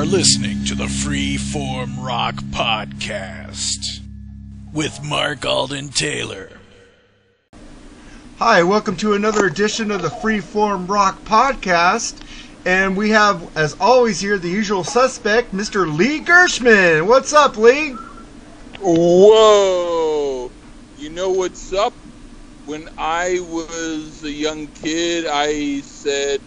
are listening to the Freeform Rock Podcast with Mark Alden Taylor. Hi, welcome to another edition of the Freeform Rock Podcast. And we have, as always, here the usual suspect, Mr. Lee Gershman. What's up, Lee? Whoa! You know what's up? When I was a young kid, I said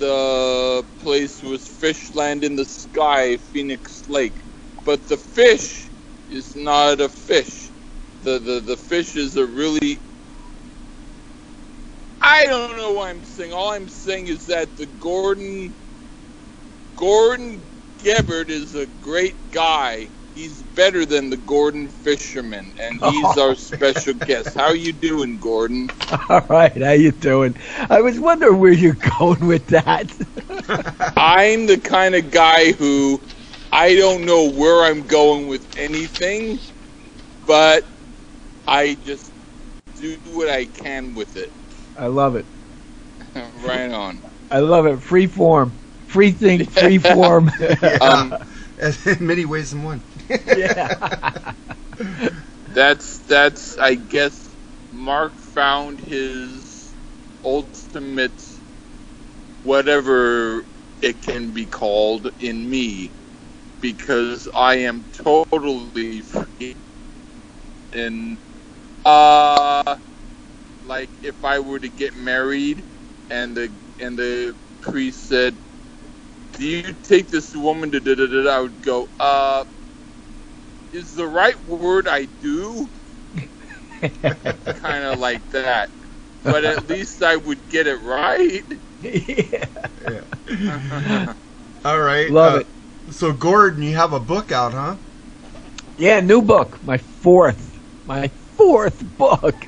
the place was Fishland in the Sky, Phoenix Lake. But the fish is not a fish. The, the, the fish is a really. I don't know what I'm saying. All I'm saying is that the Gordon. Gordon Gebert is a great guy. He's better than the Gordon Fisherman, and he's our special guest. How are you doing, Gordon? All right, how you doing? I was wondering where you're going with that. I'm the kind of guy who I don't know where I'm going with anything, but I just do what I can with it. I love it. right on. I love it. Free form, free think, free form. Um, in many ways in one. Yeah. that's that's I guess Mark found his ultimate whatever it can be called in me because I am totally free and uh like if I were to get married and the and the priest said do you take this woman to da da da I would go uh is the right word I do kind of like that but at least I would get it right yeah. Yeah. All right. Love uh, it. So, Gordon, you have a book out, huh? Yeah, new book. My fourth. My fourth book.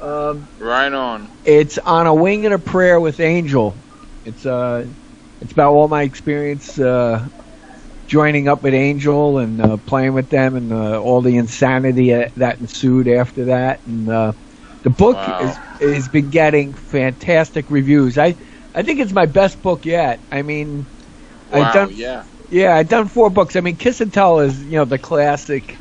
Um, right on it's on a wing and a prayer with Angel. It's uh, it's about all my experience uh, joining up with Angel and uh, playing with them and uh, all the insanity uh, that ensued after that. And uh, the book Wow. is, has been getting fantastic reviews. I I think it's my best book yet. I mean, wow I've done yeah yeah, I've done four books. I mean, Kiss and Tell is you know the classic,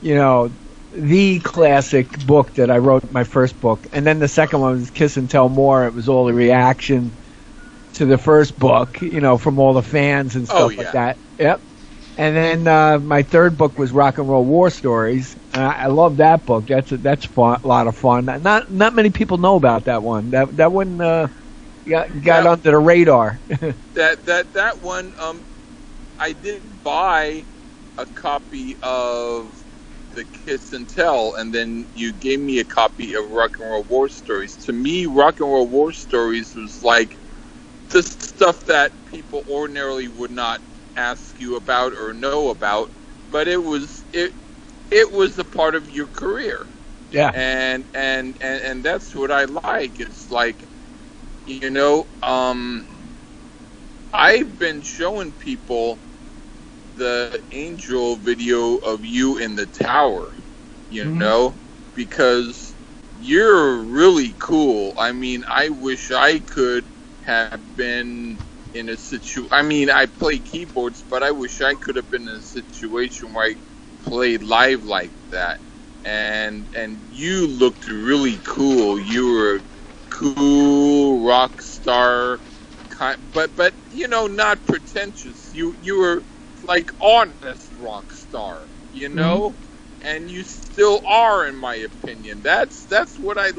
you know, the classic book that I wrote my first book, and then the second one was Kiss and Tell More. It was all the reaction to the first book, you know, from all the fans and stuff Oh, like that. Yep. And then uh, my third book was Rock and Roll War Stories. And I, I love that book. That's a, that's fun, a lot of fun. Not not many people know about that one. That that one uh, got got Yeah. under the radar. that that that one um I did buy a copy of the Kiss and Tell and then you gave me a copy of Rock and Roll War Stories. To me Rock and Roll War Stories was like the stuff that people ordinarily would not ask you about or know about, but it was it it was a part of your career yeah. and and and and that's what I like. It's like, you know, um, I've been showing people the angel video of you in the tower, you Mhm. know, because you're really cool. I mean, I wish I could have been in a situ. I mean, I play keyboards, but I wish I could have been in a situation where I played live like that and and you looked really cool. You were a cool rock star, kind, but but you know not pretentious. You you were like honest rock star, you mm-hmm. know, and you still are, in my opinion. That's that's what I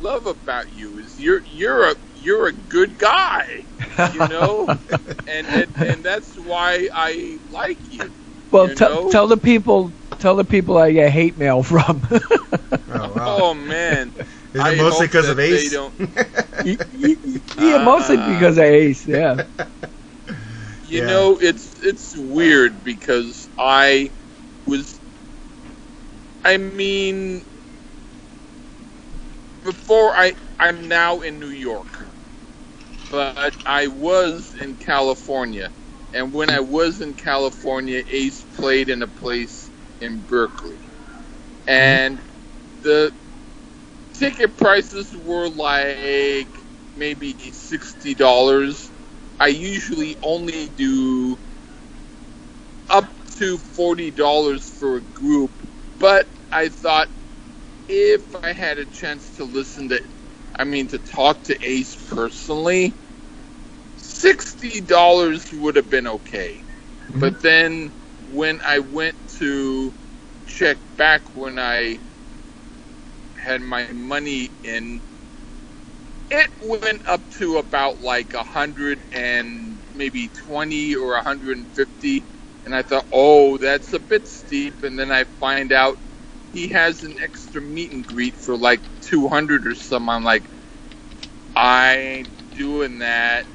love about you is you're you're a you're a good guy, you know, and and, and that's why I like you. Well, you t- tell the people, tell the people I get hate mail from. Oh, wow. Oh man. Is I it mostly because that of they Ace? yeah, mostly Ah. because of Ace. Yeah. You Yeah. know, it's it's weird because I was I mean before I I'm now in New York. But I was in California. And when I was in California, Ace played in a place in Berkeley. And the ticket prices were like maybe sixty dollars I usually only do up to forty dollars for a group, but I thought if I had a chance to listen to, I mean, to talk to Ace personally, sixty dollars would have been okay. Mm-hmm. But then when I went to check back when I had my money in, it went up to about like a hundred and maybe twenty or a hundred and fifty, and I thought, oh, that's a bit steep. And then I find out he has an extra meet and greet for like two hundred or some. I'm like, I ain't doing that.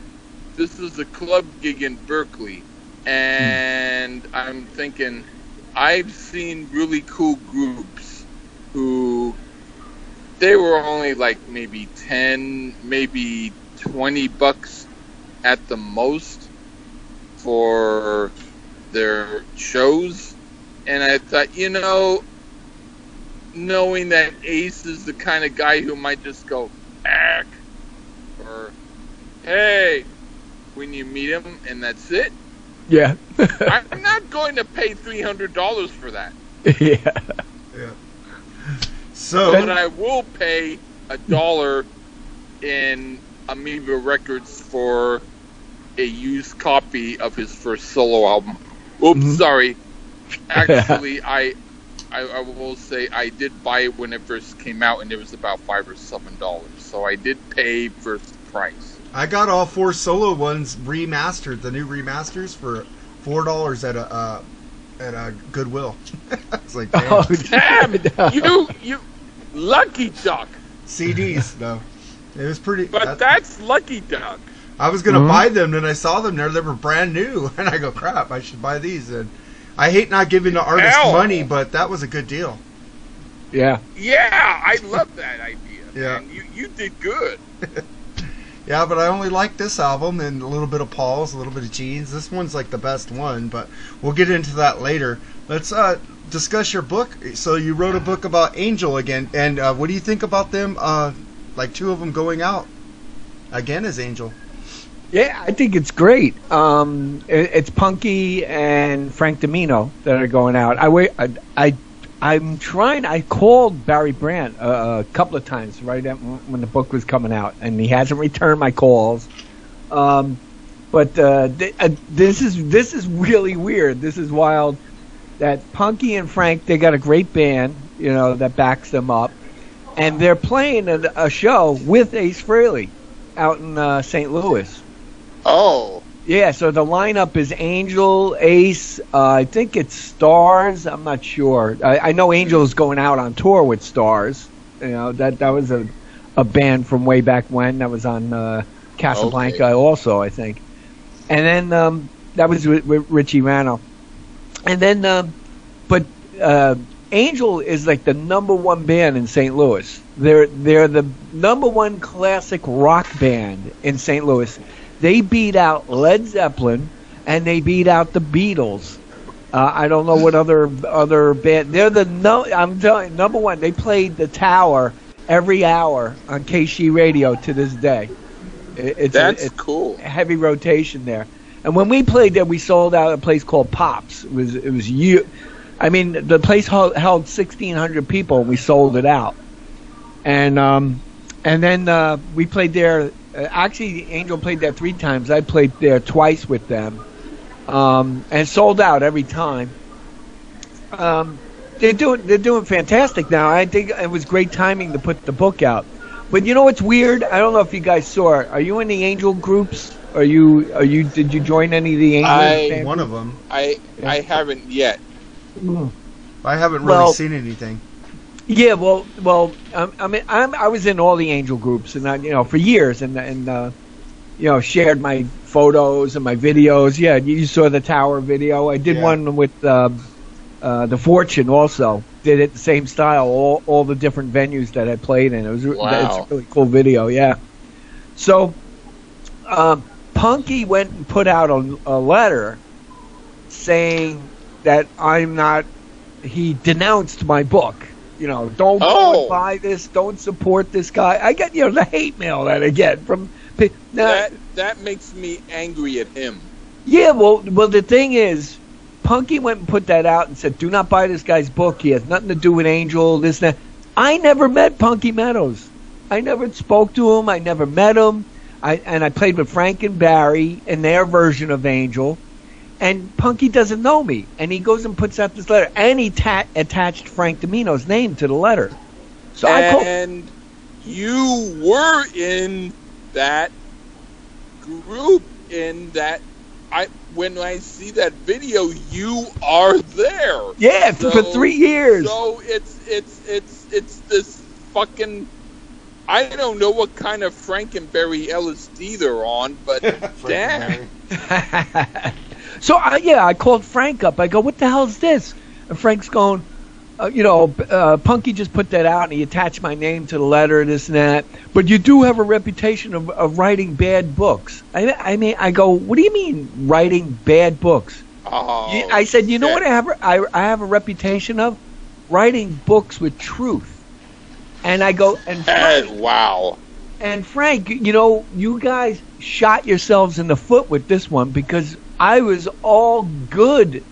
This is a club gig in Berkeley, and I'm thinking, I've seen really cool groups who they were only like maybe 10 maybe 20 bucks at the most for their shows and i thought you know knowing that ace is the kind of guy who might just go back or hey when you meet him and that's it Yeah. i'm not going to pay $300 for that yeah. Yeah. So but I will pay a dollar in Amoeba Records for a used copy of his first solo album. Oops, Mhm. sorry. Actually, I, I I will say I did buy it when it first came out, and it was about five or seven dollars. So I did pay first price. I got all four solo ones remastered, the new remasters for four dollars at a uh, at a Goodwill. it's like damn. Oh, Damn no. you you lucky duck! CDs though. It was pretty. But that- that's lucky duck. I was gonna Mhm. buy them, and I saw them there. They were brand new, and I go, "Crap! I should buy these." And I hate not giving the artist Ow. money, but that was a good deal. Yeah. Yeah, I love that idea. Yeah. man. you you did good. Yeah, but I only like this album and a little bit of Paul's, a little bit of Gene's. This one's like the best one, but we'll get into that later. Let's uh, discuss your book. So you wrote a book about Angel again, and uh, what do you think about them? Uh, like two of them going out again as Angel. Yeah, I think it's great. Um, it, it's Punky and Frank DiMino that are going out. I wait. I, I I'm trying. I called Barry Brandt uh, a couple of times right at, when the book was coming out, and he hasn't returned my calls. Um, but uh, th- uh, this is this is really weird. This is wild. That Punky and Frank, they got a great band, you know, that backs them up, and they're playing a, a show with Ace Frehley out in uh, St. Louis. Oh, Yeah, so the lineup is Angel, Ace, uh, I think it's Starz. I'm not sure. I, I know Angel is going out on tour with Starz. You know that that was a a band from way back when that was on uh, Casablanca Okay. also, I think. And then um, that was with, with Richie Ranno. And then, um, but uh, Angel is like the number one band in St. Louis. They're they're the number one classic rock band in St. Louis. They beat out Led Zeppelin and they beat out the Beatles. Uh, I don't know what other other band. They're the no. I'm telling number one. They played the Tower every hour on KSHE Radio to this day. It, it's a- that's it's cool. heavy rotation there. And when we played there, we sold out a place called Pops. It was it was you. I mean, the place held, held sixteen hundred people, and we sold it out. And um, and then uh, we played there. Uh, actually, Angel played there three times. I played there twice with them, um, and sold out every time. Um, they're doing they're doing fantastic now. I think it was great timing to put the book out. But you know what's weird? I don't know if you guys saw it. Are you in the Angel groups? Are you are you did you join any of the Angel? I- fan- One of them. I Yeah. I haven't yet. I haven't really Well- seen anything. Yeah, well, well, um, I mean, I'm, I was in all the Angel groups, and I, you know, for years, and and uh, you know, shared my photos and my videos. Yeah, you saw the tower video. I did Yeah. one with um, uh, the Fortune also. Did it the same style, all all the different venues that I played in. It was Wow. it's a really cool video. Yeah. So, um, Punky went and put out a, a letter saying that I'm not. He denounced my book. You know, don't Oh. buy this. Don't support this guy. I get you know the hate mail that I get from Now, that that makes me angry at him. yeah, well, well, the thing is, Punky went and put that out and said, "Do not buy this guy's book. He has nothing to do with Angel. This that." I never met Punky Meadows. I never spoke to him. I never met him. I and I played with Frank and Barry in their version of Angel. And Punky doesn't know me, and he goes and puts out this letter, and he ta- attached Frank DiMino's name to the letter. So I called. and you were in that group in that I when I see that video you are there. Yeah, for three years. So it's it's it's it's this fucking I don't know what kind of Frankenberry LSD they're on, but damn. so I, yeah, I called Frank up. I go, "What the hell is this?" And Frank's going, uh, "You know, uh, Punky just put that out, and he attached my name to the letter, and this and that. But you do have a reputation of, of writing bad books." I, I mean, I go, "What do you mean writing bad books?" Oh, You- I said, "You know shit. what I have? I, I have a reputation of writing books with truth." And I go, and Frank, wow. and Frank, you know, you guys shot yourselves in the foot with this one because I was all good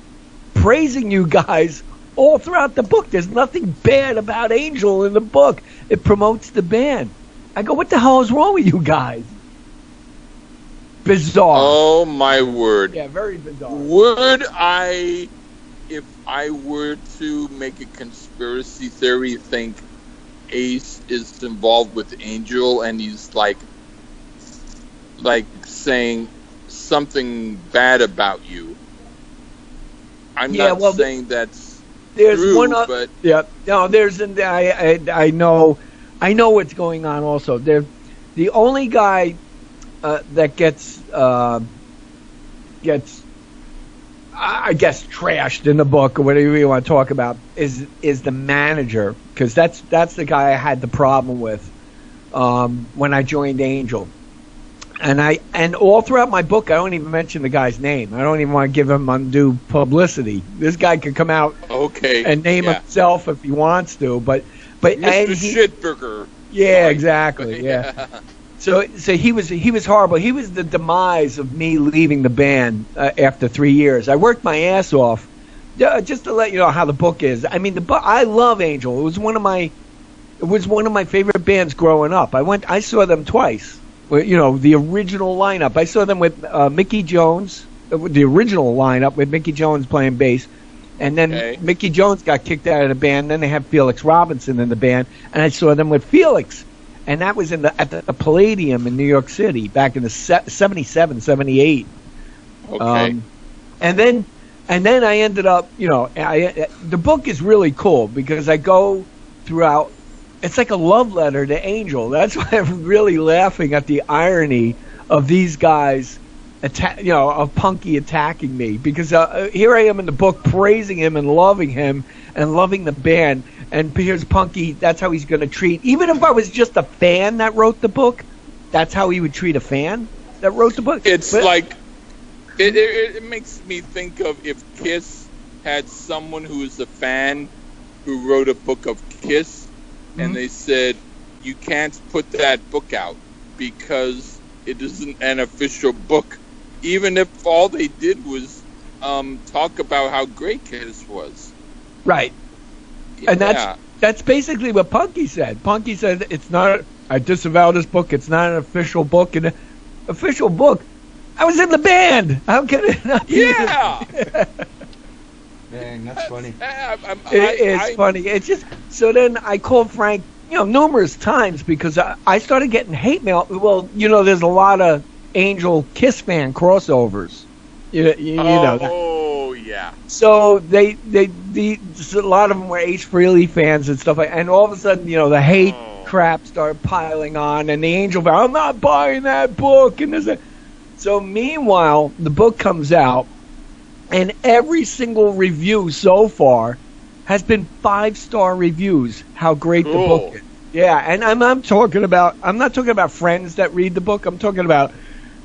praising you guys all throughout the book. There's nothing bad about Angel in the book. It promotes the band. I go, what the hell is wrong with you guys? Bizarre. Oh my word. Yeah, very bizarre. Would I, if I were to make a conspiracy theory, think Ace is involved with Angel and he's like, like saying something bad about you? I'm Yeah, not well, saying that's There's true, one. but Yeah, no, there's an, I, I I know I know what's going on. Also, there, the only guy uh, that gets uh, gets I I guess trashed in the book or whatever you want to talk about is is the manager because that's that's the guy I had the problem with um, when I joined Angel. And I and all throughout my book, I don't even mention the guy's name. I don't even want to give him undue publicity. This guy could come out okay. and name yeah. himself if he wants to, but but Mr. he- Shitburger. yeah, exactly, yeah. So so he was he was horrible. He was the demise of me leaving the band uh, after three years. I worked my ass off. Uh, just to let you know how the book is. I mean, the book. I love Angel. It was one of my it was one of my favorite bands growing up. I went I saw them twice. You know, the original lineup. I saw them with uh, Mickey Jones, uh, the original lineup with Mickey Jones playing bass. And then Okay. Mickey Jones got kicked out of the band. Then they had Felix Robinson in the band, and I saw them with Felix, and that was in the at the, Palladium in New York City back in the se- 77, 78. Okay. Um, and then and then I ended up, you know, I, the book is really cool because I go throughout. It's like a love letter to Angel. That's why I'm really laughing at the irony of these guys, atta- you know, of Punky attacking me because uh, here I am in the book praising him and loving him and loving the band, and here's Punky. That's how he's going to treat. Even if I was just a fan that wrote the book, that's how he would treat a fan that wrote the book. It's But- like it, it, it makes me think of if Kiss had someone who is a fan who wrote a book of Kiss, Mhm. and they said you can't put that book out because it isn't an official book, even if all they did was um, talk about how great Kiss was. right. And that's that's basically what Punky said. Punky said it's not. I disavow this book. It's not an official book. An official book. I was in the band. How can it not be? Yeah. Dang, that's funny. I, I'm- It- I- it's I- funny. It's just so then I called Frank, you know, numerous times because I, I started getting hate mail. Well, you know, there's a lot of Angel Kiss fan crossovers. You, you, you know. Oh, that. Oh yeah. So they they the a lot of them were Ace Frehley fans and stuff like, and all of a sudden, you know, the hate Oh. crap started piling on, and the Angel, I'm not buying that book, and there's a. So meanwhile, the book comes out, and every single review so far has been five star reviews. How great the book is. Yeah, and I'm I'm talking about I'm not talking about friends that read the book. I'm talking about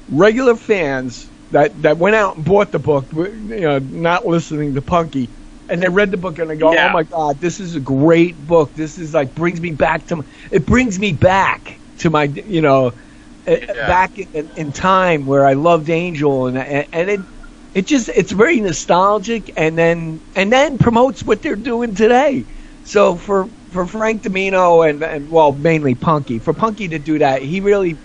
regular fans that that went out and bought the book, you know, not listening to Punky, and they read the book and they go, Yeah. "Oh my God, this is a great book. This is like brings me back to my, it brings me back to my you know." uh, back in, in time where I loved Angel, and, and it it just it's very nostalgic, and then and then promotes what they're doing today. So for for Frank DiMino and and well mainly Punky for Punky to do that, he really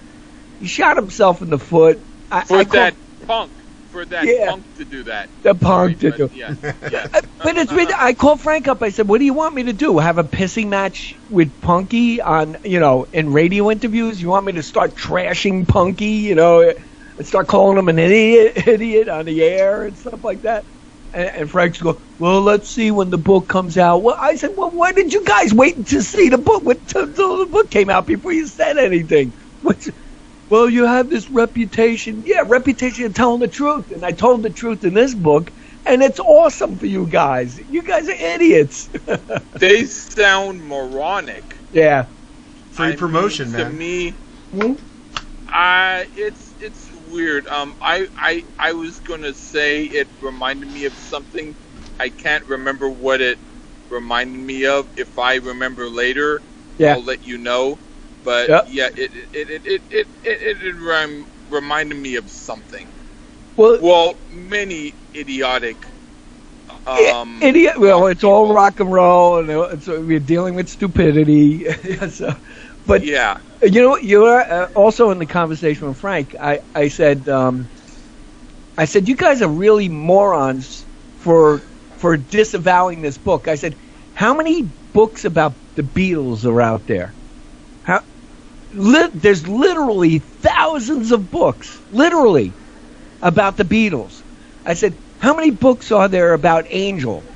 he shot himself in the foot. I, For I call- that punk, for that Yeah. punk to do that. The punk Sorry, to do- but Yeah, yeah. Uh, But it's I called Frank up. I said, "What do you want me to do? Have a pissing match with Punky on, you know, in radio interviews? You want me to start trashing Punky, you know, and start calling him an idiot, idiot on the air and stuff like that?" And, and Frank's go, "Well, let's see when the book comes out." Well, I said, "Well, why did you guys wait to see the book when- till till the book came out before you said anything?" What's, well, you have this reputation. Yeah, reputation of telling the truth. And I told the truth in this book, and it's awesome for you guys. You guys are idiots. They sound moronic. yeah. Free I promotion, mean, To man. me, hmm? I it's it's weird. Um, I I I was gonna say it reminded me of something. I can't remember what it reminded me of. If I remember later, Yeah. I'll let you know. But Yep. yeah, it it it it it it, it, it rem- reminded me of something. Well, Well, many idiotic. Um, idiot. Well, it's all rock and roll, and it's, we're dealing with stupidity. so, but Yeah. You know, you are uh, also in the conversation with Frank. I I said, um, I said, you guys are really morons for for disavowing this book. I said, how many books about the Beatles are out there? How? Li- there's literally thousands of books, literally, about the Beatles. I said, how many books are there about Angel?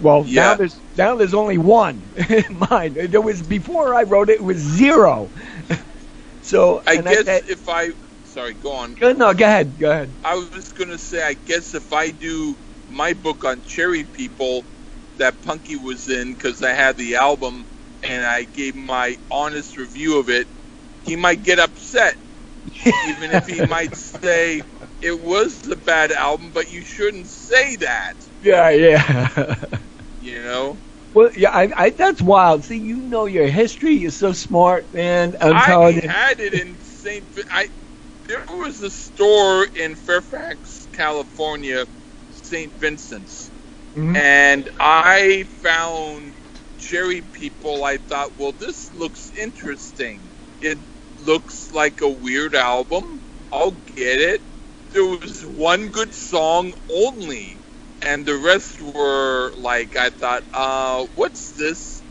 Well, Yeah. now there's now there's only one in mine. There was before I wrote it, it was zero. so I guess said- if I. Sorry, go on. Go- no, go ahead, go ahead. I was just gonna say, I guess if I do my book on Cherry People that Punky was in, because I had the album and I gave my honest review of it, he might get upset, even if he might say it was a bad album, but you shouldn't say that, Yeah, yeah. You know. well, yeah, I, I, that's wild. See, you know your history. You're so smart, man. I'm I telling you. I had it in St. I there was a store in Fairfax, California, St. Vincent's, Mhm. and I found Cherry People. I thought, well, this looks interesting. It looks like a weird album. I'll get it. There was one good song only, and the rest were like I thought, uh, what's this?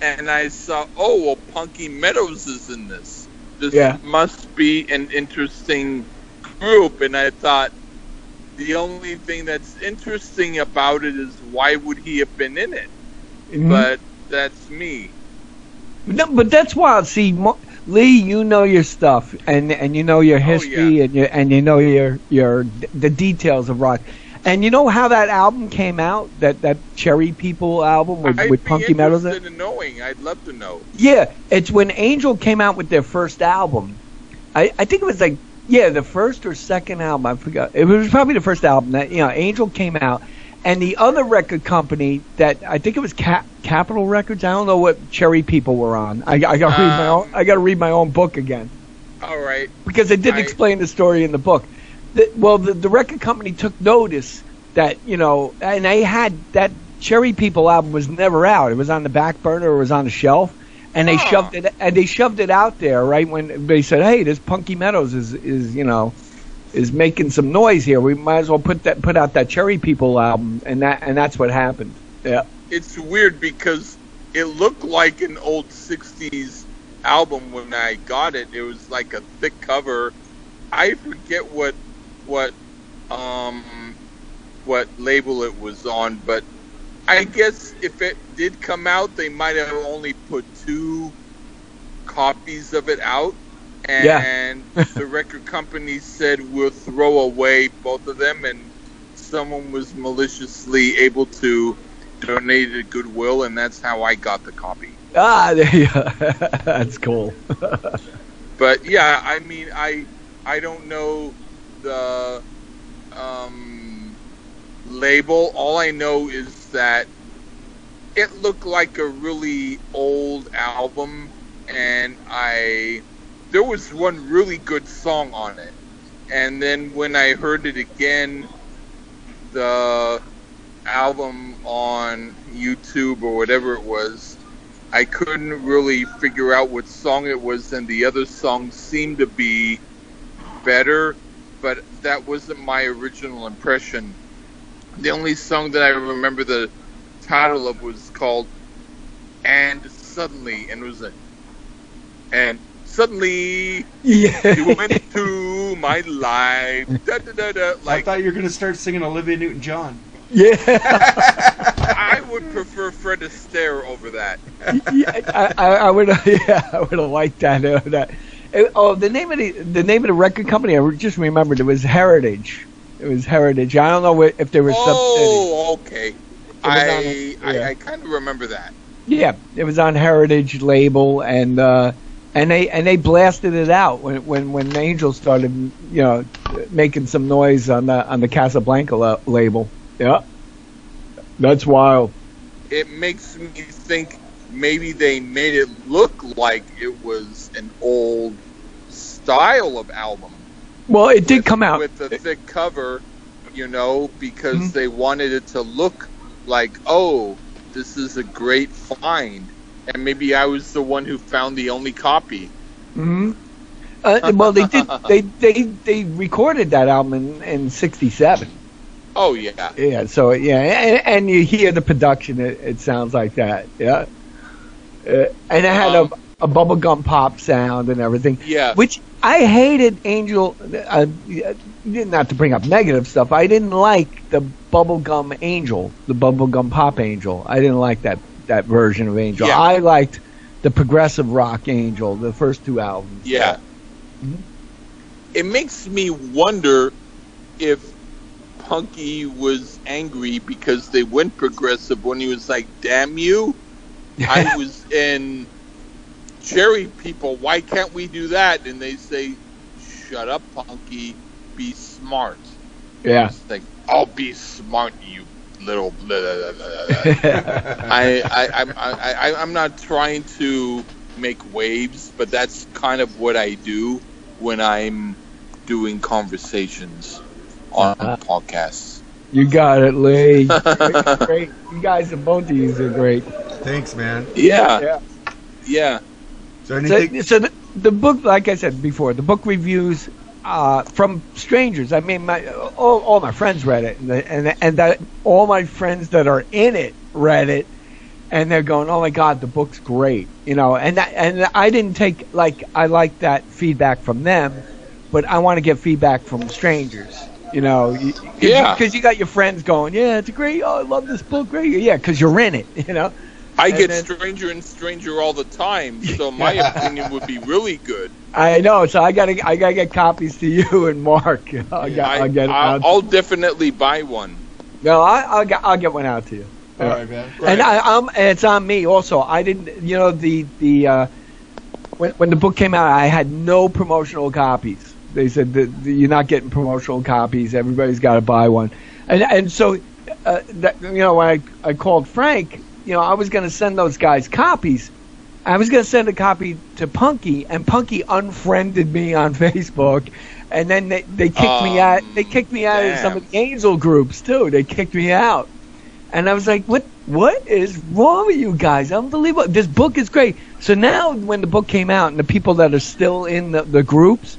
And I saw, oh, well, Punky Meadows is in this. This Yeah. must be an interesting group. And I thought, the only thing that's interesting about it is why would he have been in it? Mhm. But that's me. No, but that's wild. See, Mo- Lee, you know your stuff, and and you know your history, yeah. and you and you know your your the details of rock. And you know how that album came out? That that Cherry People album with, I'd with Punky it? interested in knowing. I'd love to know. Yeah, it's when Angel came out with their first album. I, I think it was like yeah, the first or second album. I forgot. It was probably the first album that you know Angel came out, and the other record company that I think it was Cap, Capitol Records. I don't know what Cherry People were on. I, I got to read my Um, own. I got to read my own book again All right. because they did I- explain the story in the book. The, well, the, the record company took notice that you know, and they had that Cherry People album was never out. It was on the back burner. It was on the shelf, and they Huh. shoved it and they shoved it out there right when they said, "Hey, this Punky Meadows is is you know." Is making some noise here. We might as well put that put out that Cherry People album, and that and that's what happened. Yeah, It's weird because it looked like an old '60s album when I got it. It was like a thick cover. I forget what what um what label it was on, but I guess if it did come out, they might have only put two copies of it out. Yeah. And the record company said we'll throw away both of them, and someone was maliciously able to donate it Goodwill, and that's how I got the copy. ah, go. that's cool. But yeah, I mean, I I don't know the um, label. All I know is that it looked like a really old album, and I there was one really good song on it, and then when I heard it again, the album on YouTube or whatever it was, I couldn't really figure out what song it was, and the other songs seemed to be better, but that wasn't my original impression. The only song that I remember the title of was called "And Suddenly," and it was a and suddenly Yeah. you went into my life. Da, da, da, da. I thought you were gonna start singing Olivia Newton-John. yeah. I would prefer Fred Astaire over that. yeah, I, I, I would, yeah, I would have liked that. uh, that. Uh, Oh, the name of the the name of the record company. I just remembered it was Heritage. It was Heritage. I don't know if there was Oh, okay. on I a- I, yeah. I kind of remember that. Yeah, it was on Heritage label, and uh, and they and they blasted it out when when when Angel started, you know, making some noise on the on the Casablanca la- label. Yeah, that's wild. It makes me think maybe they made it look like it was an old style of album. Well, it did with- come out. with the thick cover, you know, because Mhm. they wanted it to look like, oh, this is a great find, and maybe I was the one who found the only copy. hmm Uh, well, they did. They they they recorded that album in, in '67. Oh yeah, Yeah. So yeah, and, and you hear the production. It, it sounds like that. Yeah. Uh, and it had Um, a a bubblegum pop sound and everything. yeah. Which I hated Angel. Uh, not to bring up negative stuff. I didn't like the bubblegum Angel, the bubblegum pop Angel. I didn't like that that version of Angel. Yeah. I liked the progressive rock Angel, the first two albums. Yeah. Mhm. It makes me wonder if Punky was angry because they went progressive when he was like, "Damn you! I was in Cherry People. Why can't we do that?" And they say, "Shut up, Punky. Be smart." yeah. It's like, "I'll be smart, you little." Blah, blah, blah, blah, blah." I, I, I'm, I, I'm not trying to make waves, but that's kind of what I do when I'm doing conversations on Uh-huh. podcasts. You got it, Lee. great, great. You guys, both of you are great. Thanks, man. Yeah, Yeah. yeah. Is there anything? So, so the, the book, like I said before, the book reviews uh, from strangers. I mean, my all, all my friends read it, and and and that all my friends that are in it read it, and they're going, "Oh my God, the book's great," you know. And that, and I didn't take like I like that feedback from them, but I want to get feedback from strangers. You know, you- cause Yeah. because you got your friends going, yeah, it's great. Oh, I love this book, great. Yeah, because you're in it. You know, I And get then- stranger and stranger all the time, so my opinion would be really good. I know, so I gotta I gotta get copies to you and Mark. I'll get, I, I'll get it I'll. I'll definitely buy one. no, I, I'll get I'll get one out to you. All right, man. And I, I'm and it's on me also. I didn't, you know, the the uh, when when the book came out, I had no promotional copies. They said that that you're not getting promotional copies. Everybody's got to buy one, and and so uh, that, you know when I I called Frank, you know, I was going to send those guys copies. I was going to send a copy to Punky, and Punky unfriended me on Facebook, and then they they kicked me oh, out. They kicked me out of some of the Angel groups too. They kicked me out. And I was like, what what is wrong with you guys? Unbelievable. This book is great. So now when the book came out and the people that are still in the, the groups,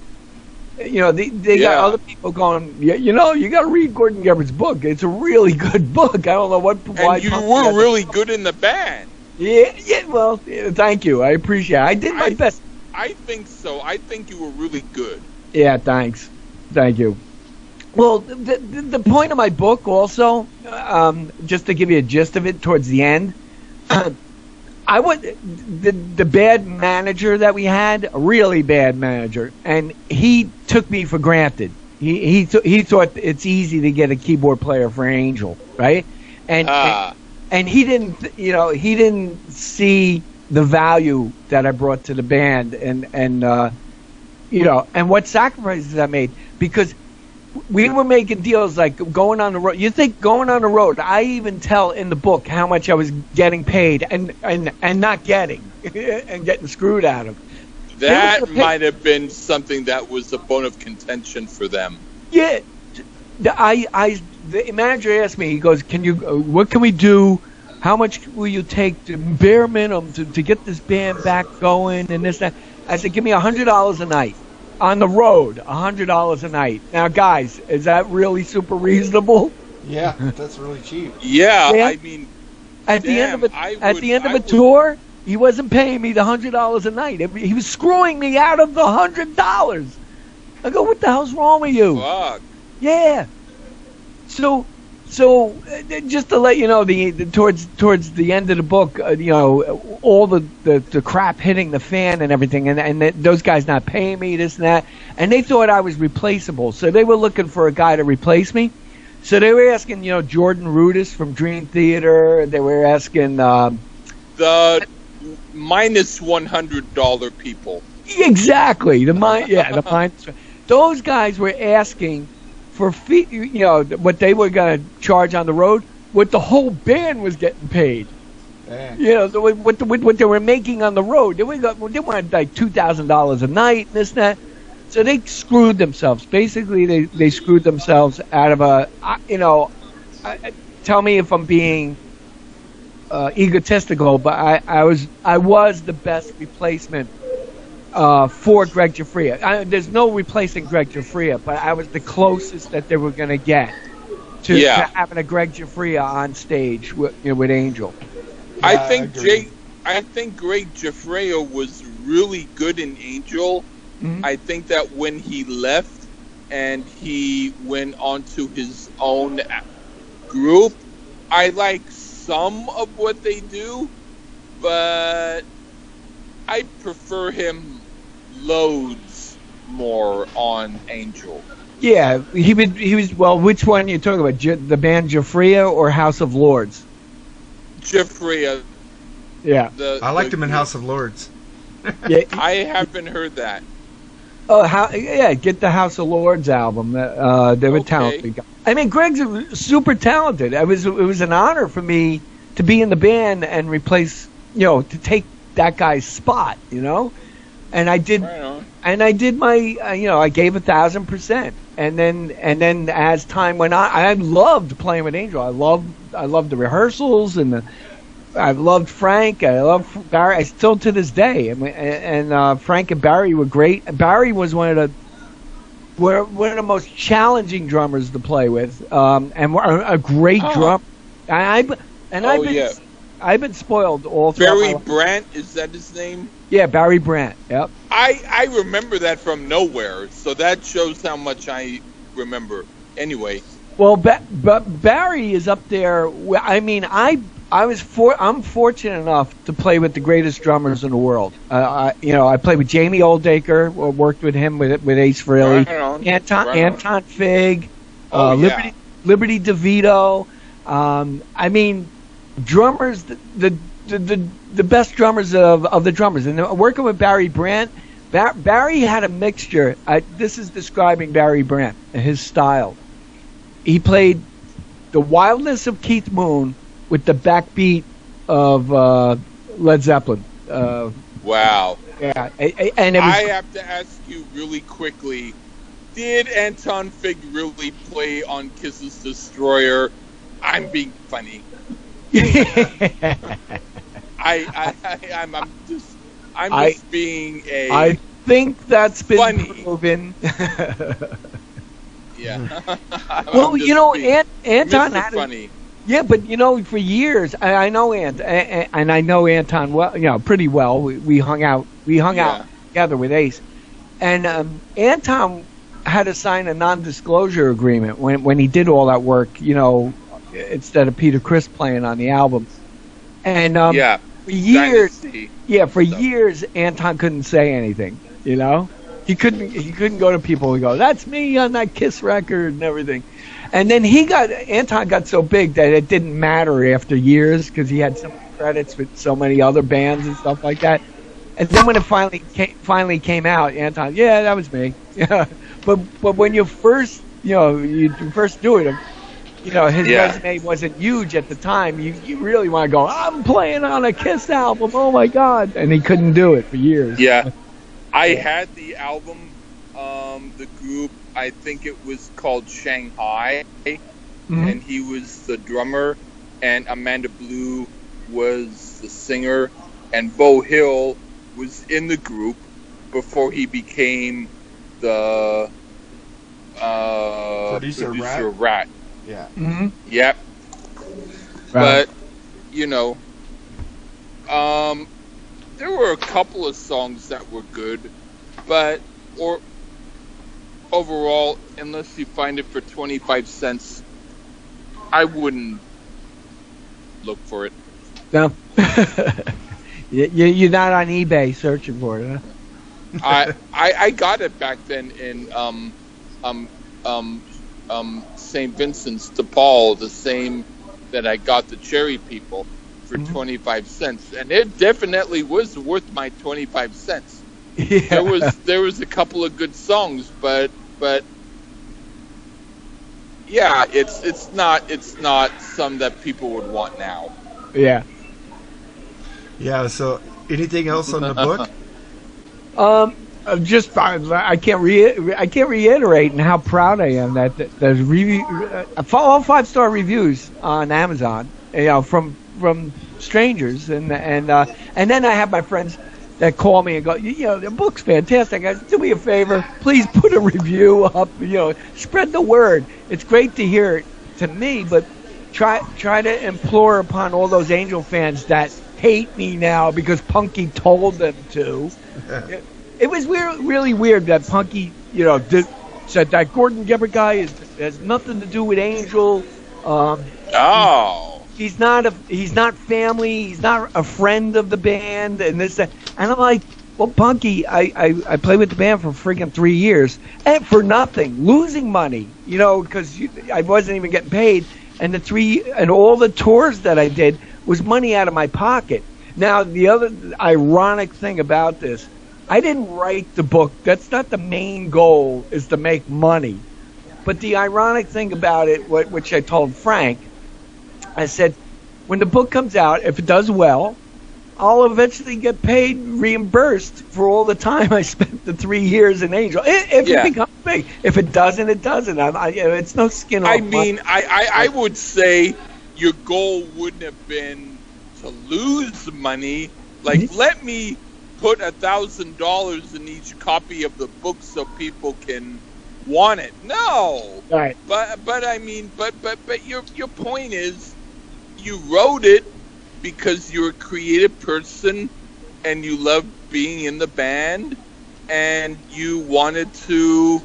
you know, they, they got other people going, yeah, you know, you got to read Gordon Gebert's book. It's a really good book. I don't know what why And you were really good in the band. Yeah, yeah, well, yeah, thank you. I appreciate it. I did my I- best. I think so. I think you were really good. Yeah, thanks. Thank you. Well, the, the, the point of my book also, um, just to give you a gist of it towards the end, I would the the bad manager that we had, a really bad manager, and he took me for granted. He he th- he thought it's easy to get a keyboard player for Angel, right? And Ah, and he didn't you know he didn't see the value that I brought to the band and and uh, you know and what sacrifices I made because we were making deals like going on the road. You think going on the road? I even tell in the book how much I was getting paid and and and not getting and getting screwed out of. That might have been something that was a bone of contention for them. Yeah, the- I, I, the manager asked me. He goes, "Can you? Uh, what can we do? How much will you take to bare minimum to, to get this band back going and this that?" I said, "Give me a hundred dollars a night on the road. A hundred dollars a night." Now, guys, is that really super reasonable? Yeah, that's really cheap. Yeah, Yeah. I mean, At the end of Damn, a I at would- the end of I a would- tour, he wasn't paying me the hundred dollars a night. He was screwing me out of the hundred dollars. I go, "What the hell's wrong with you?" fuck. Yeah. So, so uh, just to let you know, the, the towards towards the end of the book, uh, you know, all the, the the crap hitting the fan and everything, and and th- those guys not paying me this and that, and they thought I was replaceable, so they were looking for a guy to replace me. So they were asking, you know, Jordan Rudess from Dream Theater. They were asking. Um, The minus one hundred dollar people. Exactly. The mind, yeah, the mind. Those guys were asking for fee, you know, what they were going to charge on the road, what the whole band was getting paid. You know, the, what, the, what they were making on the road. They, were, they wanted like two thousand dollars a night, and this and that. So they screwed themselves. Basically, they they screwed themselves out of a, you know, I- tell me if I'm being uh, egotistical, but I, I was I was the best replacement uh, for Gregg Giuffria. I, there's no replacing Gregg Giuffria, but I was the closest that they were going to get to, Yeah. to having a Gregg Giuffria on stage with, you know, with Angel. I Yeah, I think agree. Jay. I think Gregg Giuffria was really good in Angel. Mhm. I think that when he left and he went on to his own group, I like some of what they do, but I prefer him loads more on Angel. Yeah, he would. He was well. Which one are you talking about? J- the band Giuffria or House of Lords? Jeffrey, Yeah. the I liked the- him in House of Lords. Yeah. I haven't heard that. Oh, how, yeah. Get the House of Lords album. Uh, they were Okay. talented. guys. I mean, Greg's super talented. It was it was an honor for me to be in the band and replace, you know, to take that guy's spot. You know, and I did. Right and I did my, uh, you know, I gave a thousand percent, and then and then as time went on, I loved playing with Angel. I loved I loved the rehearsals and the, I loved Frank. I love Barry. I still to this day, and and uh, Frank and Barry were great. Barry was one of the were one of the most challenging drummers to play with, um, and were a great Oh. drum. I, I and Oh, I've been yeah. I've been spoiled all throughout my Barry. Brandt, is that his name? Yeah, Barry Brandt. Yep. I I remember that from nowhere, so that shows how much I remember. Anyway, Well, ba- but Barry is up there. I mean, I I was for I'm fortunate enough to play with the greatest drummers in the world. Uh, I, you know, I played with Jamie Oldaker, or worked with him with with Ace Frehley, Right. Anton Right. Anton Fig, Oh, uh, yeah. Liberty Liberty DeVito. Um, I mean, drummers, the the, the the best drummers of of the drummers, and working with Barry Brandt. Ba- Barry had a mixture. I, this is describing Barry Brandt and his style he played the wildness of Keith Moon with the backbeat of uh, Led Zeppelin. Uh, wow. yeah, and it was I have to ask you really quickly: Did Anton Fig really play on Kiss's Destroyer? I'm being funny. I I, I I'm, I'm just I'm I- just being a I think that's been Funny. proven. yeah. well, you know, Ant, Anton had funny. Yeah, but you know, for years, I, I know Ant, a- a- and I know Anton well, you know, pretty well. We, we hung out, we hung Yeah. out together with Ace, and um, Anton had to sign a non-disclosure agreement when when he did all that work. You know, instead of Peter Criss playing on the album, and um, yeah. for years, Dynasty. yeah, for stuff. years, Anton couldn't say anything. You know, he couldn't he couldn't go to people and go, "That's me on that Kiss record" and everything. And then he got Anton got so big that it didn't matter after years because he had so many credits with so many other bands and stuff like that. And then when it finally came, finally came out, Anton, yeah, that was me. Yeah, but but when you first you know you first do it, you know his Yeah. resume wasn't huge at the time. You you really want to go, I'm playing on a Kiss album. Oh my God! And he couldn't do it for years. Yeah. I had the album, um, the group. I think it was called Shanghai, Mhm. and he was the drummer, and Amanda Blue was the singer, and Beau Hill was in the group before he became the uh, Producer Ratt. Yeah. Mhm. Yep. Right. But you know, um, there were a couple of songs that were good, but or overall, unless you find it for twenty five cents, I wouldn't look for it. no. you, you- you're not on eBay searching for it, huh? I, I I got it back then in um um um um St. Vincent's de Paul, the same that I got the Cherry People for Mhm. twenty five cents, and it definitely was worth my twenty five cents. Yeah. There was there was a couple of good songs, but but yeah, it's it's not it's not some that people would want now. yeah. Yeah. So, anything else on the book? Um, uh, just I, can't re- I can't reiterate and how proud I am that th- there's review uh, all five star reviews on Amazon. You know, from from strangers and and uh, and then I have my friends that call me and go, you, know, the book's fantastic. I do me a favor, please put a review up. You know, spread the word. It's great to hear it to me, but try try to implore upon all those Angel fans that hate me now because Punky told them to. It, was weird, really weird that Punky, you know, did, said that Gordon Gebert guy is, has nothing to do with Angel. Um, Oh, he's not a he's not family. He's not a friend of the band, and this that. And I'm like, well, Punky, I I, I played with the band for freaking three years, and for nothing, losing money, you know, because I wasn't even getting paid, and the three and all the tours that I did was money out of my pocket. Now the other ironic thing about this, I didn't write the book. That's not the main goal. Is to make money. But the ironic thing about it, which I told Frank, I said, when the book comes out, if it does well, I'll eventually get paid, reimbursed for all the time I spent the three years in Angel. If Yeah. it becomes big, if it doesn't, it doesn't. I, I, it's no skin. I mean, I, I, I would say your goal wouldn't have been to lose money. Like, Mhm. let me put a thousand dollars in each copy of the book so people can want it. No, right. but but I mean, but but but your your point is, you wrote it because you're a creative person and you love being in the band and you wanted to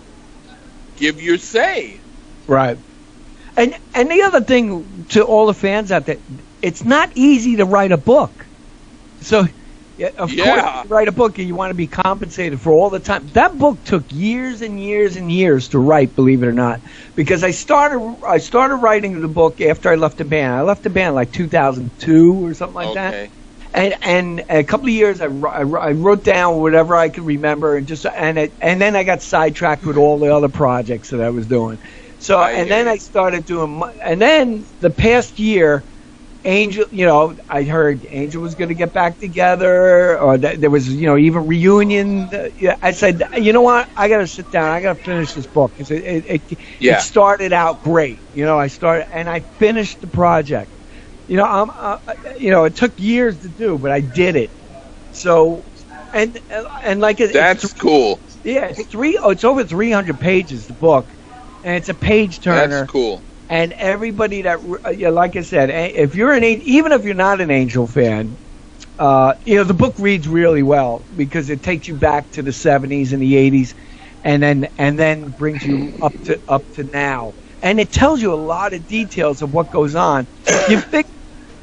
give your say. Right. And and the other thing to all the fans out there, it's not easy to write a book. So, yeah, of Yeah. course, you write a book and you want to be compensated for all the time. That book took years and years and years to write, believe it or not, because I started I started writing the book after I left the band. I left the band like 2002 or something like that okay. and and a couple of years I, I, I wrote down whatever I could remember and just and it, and then I got sidetracked with all the other projects that I was doing. So I and then. I started doing and then the past year Angel, you know, I heard Angel was going to get back together, or that there was, you know, even reunion. uh, yeah, I said, you know what, I got to sit down. I got to finish this book. It, it, it, Yeah. it started out great, you know. I started and I finished the project. You know, I'm, uh, you know, it took years to do, but I did it. So, and and like it, That's it's, cool. yeah, it's three. Oh, it's over 300 pages. The book, and it's a page turner That's cool. And everybody that uh, like I said, if you're an even if you're not an Angel fan, uh, you know the book reads really well because it takes you back to the 70s and the 80s, and then and then brings you up to up to now, and it tells you a lot of details of what goes on. You think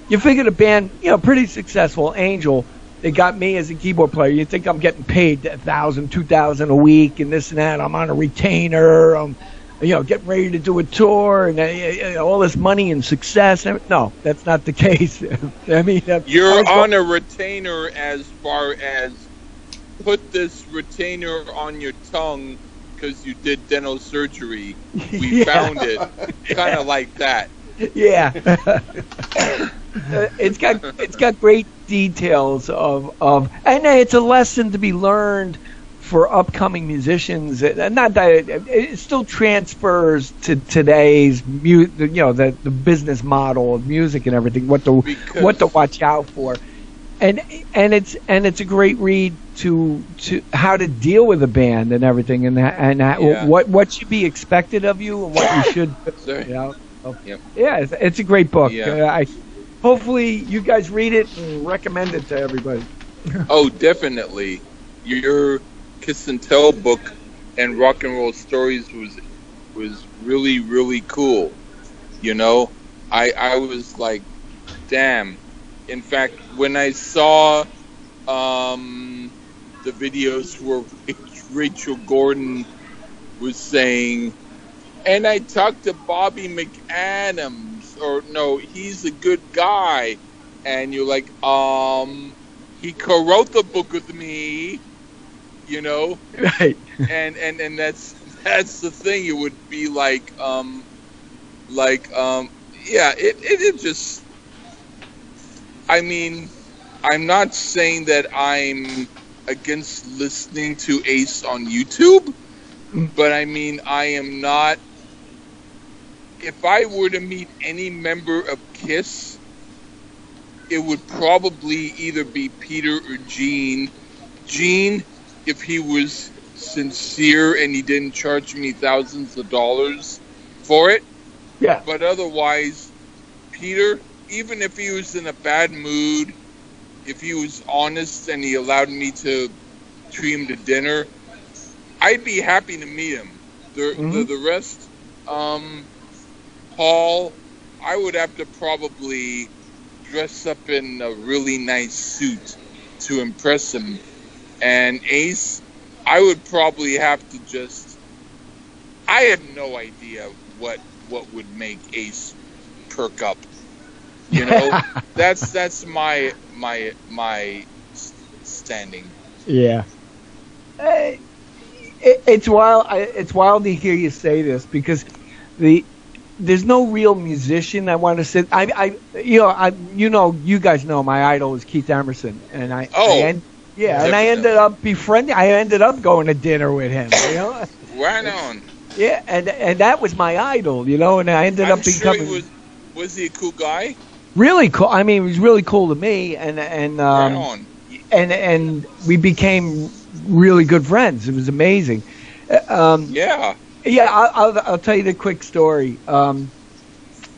you figure the band, you know, pretty successful, Angel. They got me as a keyboard player. You think I'm getting paid a thousand, two thousand a week, and this and that. I'm on a retainer. I'm you know, getting ready to do a tour and uh, uh, all this money and success. No, that's not the case. I mean, uh, You're was on a retainer as far as put this retainer on your tongue because you did dental surgery. We Yeah. found it. Kind of like that. yeah. Uh, it's got it's got great details of of and it's a lesson to be learned for upcoming musicians. uh, Not that it, it still transfers to today's mu- you know the the business model of music and everything. What to Because- what to watch out for, and and it's and it's a great read to to how to deal with a band and everything and and Yeah. what what should be expected of you and what you should Sorry. you know. Yep. Yeah, it's, it's a great book. Yeah. Uh, I hopefully you guys read it and recommend it to everybody. Oh, definitely. Your Kiss and Tell book and Rock and Roll Stories was was really really cool. You know, I I was like, damn. In fact, when I saw um, the videos where Rachel Gordon was saying, and I talked to Bobby McAdams, or no, he's a good guy, and you're like, um, he co-wrote the book with me, you know, Right. and and and that's that's the thing. It would be like, um, like, um, yeah, it it, it just. I mean, I'm not saying that I'm against listening to Ace on YouTube, but I mean, I am not. If I were to meet any member of Kiss, it would probably either be Peter or Gene. Gene, if he was sincere and he didn't charge me thousands of dollars for it, Yeah. but otherwise, Peter, even if he was in a bad mood, if he was honest and he allowed me to treat him to dinner, I'd be happy to meet him. The the, Mhm. the rest, um, Paul, I would have to probably dress up in a really nice suit to impress him. And Ace, I would probably have to just. I have no idea what what would make Ace perk up. You know, that's that's my my my standing. Yeah. It, it's wild. It's wild to hear you say this because the there's no real musician I want to sit. I, I, you know, I, you know, you guys know my idol is Keith Emerson, and I, Oh, I yeah, and I ended up befriending. I ended up going to dinner with him. You know, Right on. yeah, and and that was my idol. You know, and I ended I'm up sure becoming he was. Was he a cool guy? really cool. I mean, it was really cool to me, and and um, right on. and and we became really good friends. It was amazing. Uh, Um, Yeah. yeah, I'll, I'll, I'll tell you the quick story. Um,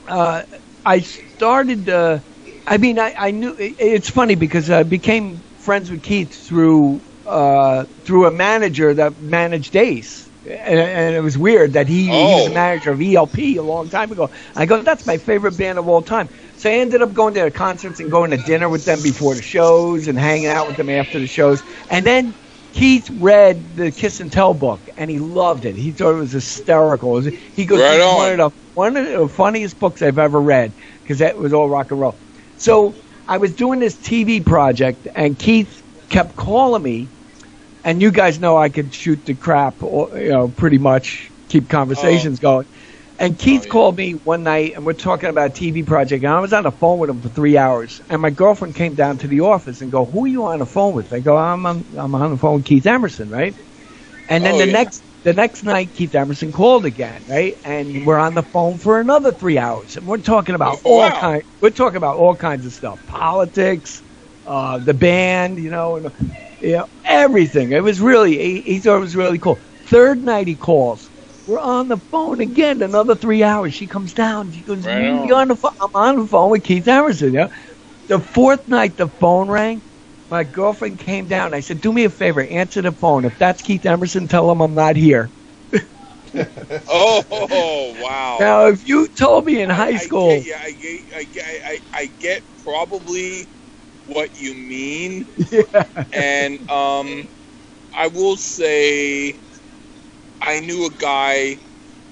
uh, I started. Uh, I mean, I, I knew. It, it's funny because I became friends with Keith through uh, through a manager that managed Ace. And, and it was weird that he, he was Oh. the manager of ELP a long time ago. I go, that's my favorite band of all time. So I ended up going to their concerts and going to dinner with them before the shows and hanging out with them after the shows. And then Keith read the Kiss and Tell book and he loved it. He thought it was hysterical. He goes, Right "This is on. one of the one of the funniest books I've ever read because that was all rock and roll. So I was doing this TV project and Keith kept calling me, and you guys know I could shoot the crap, or, you know, pretty much keep conversations oh. going. And Keith Oh, yeah. called me one night, and we're talking about a TV project, and I was on the phone with him for three hours. And my girlfriend came down to the office and go, "Who are you on the phone with?" I go, "I'm on, I'm on the phone with Keith Emerson, right?" And then Oh, the yeah. next the next night, Keith Emerson called again, right? And we're on the phone for another three hours, and we're talking about all wow. kind. We're talking about all kinds of stuff, politics, uh, the band, you know, and you know everything. It was really he, he thought it was really cool. Third night he calls. We're on the phone again, another three hours. She comes down. She goes, Right "You're on the phone?" I'm on the phone with Keith Emerson. Yeah. The fourth night the phone rang. My girlfriend came down. I said, "Do me a favor, answer the phone. If that's Keith Emerson, tell him I'm not here." Oh, wow. Now, if you told me in high I school, get, yeah, I get, I get, I, I get probably what you mean, and um, I will say, I knew a guy,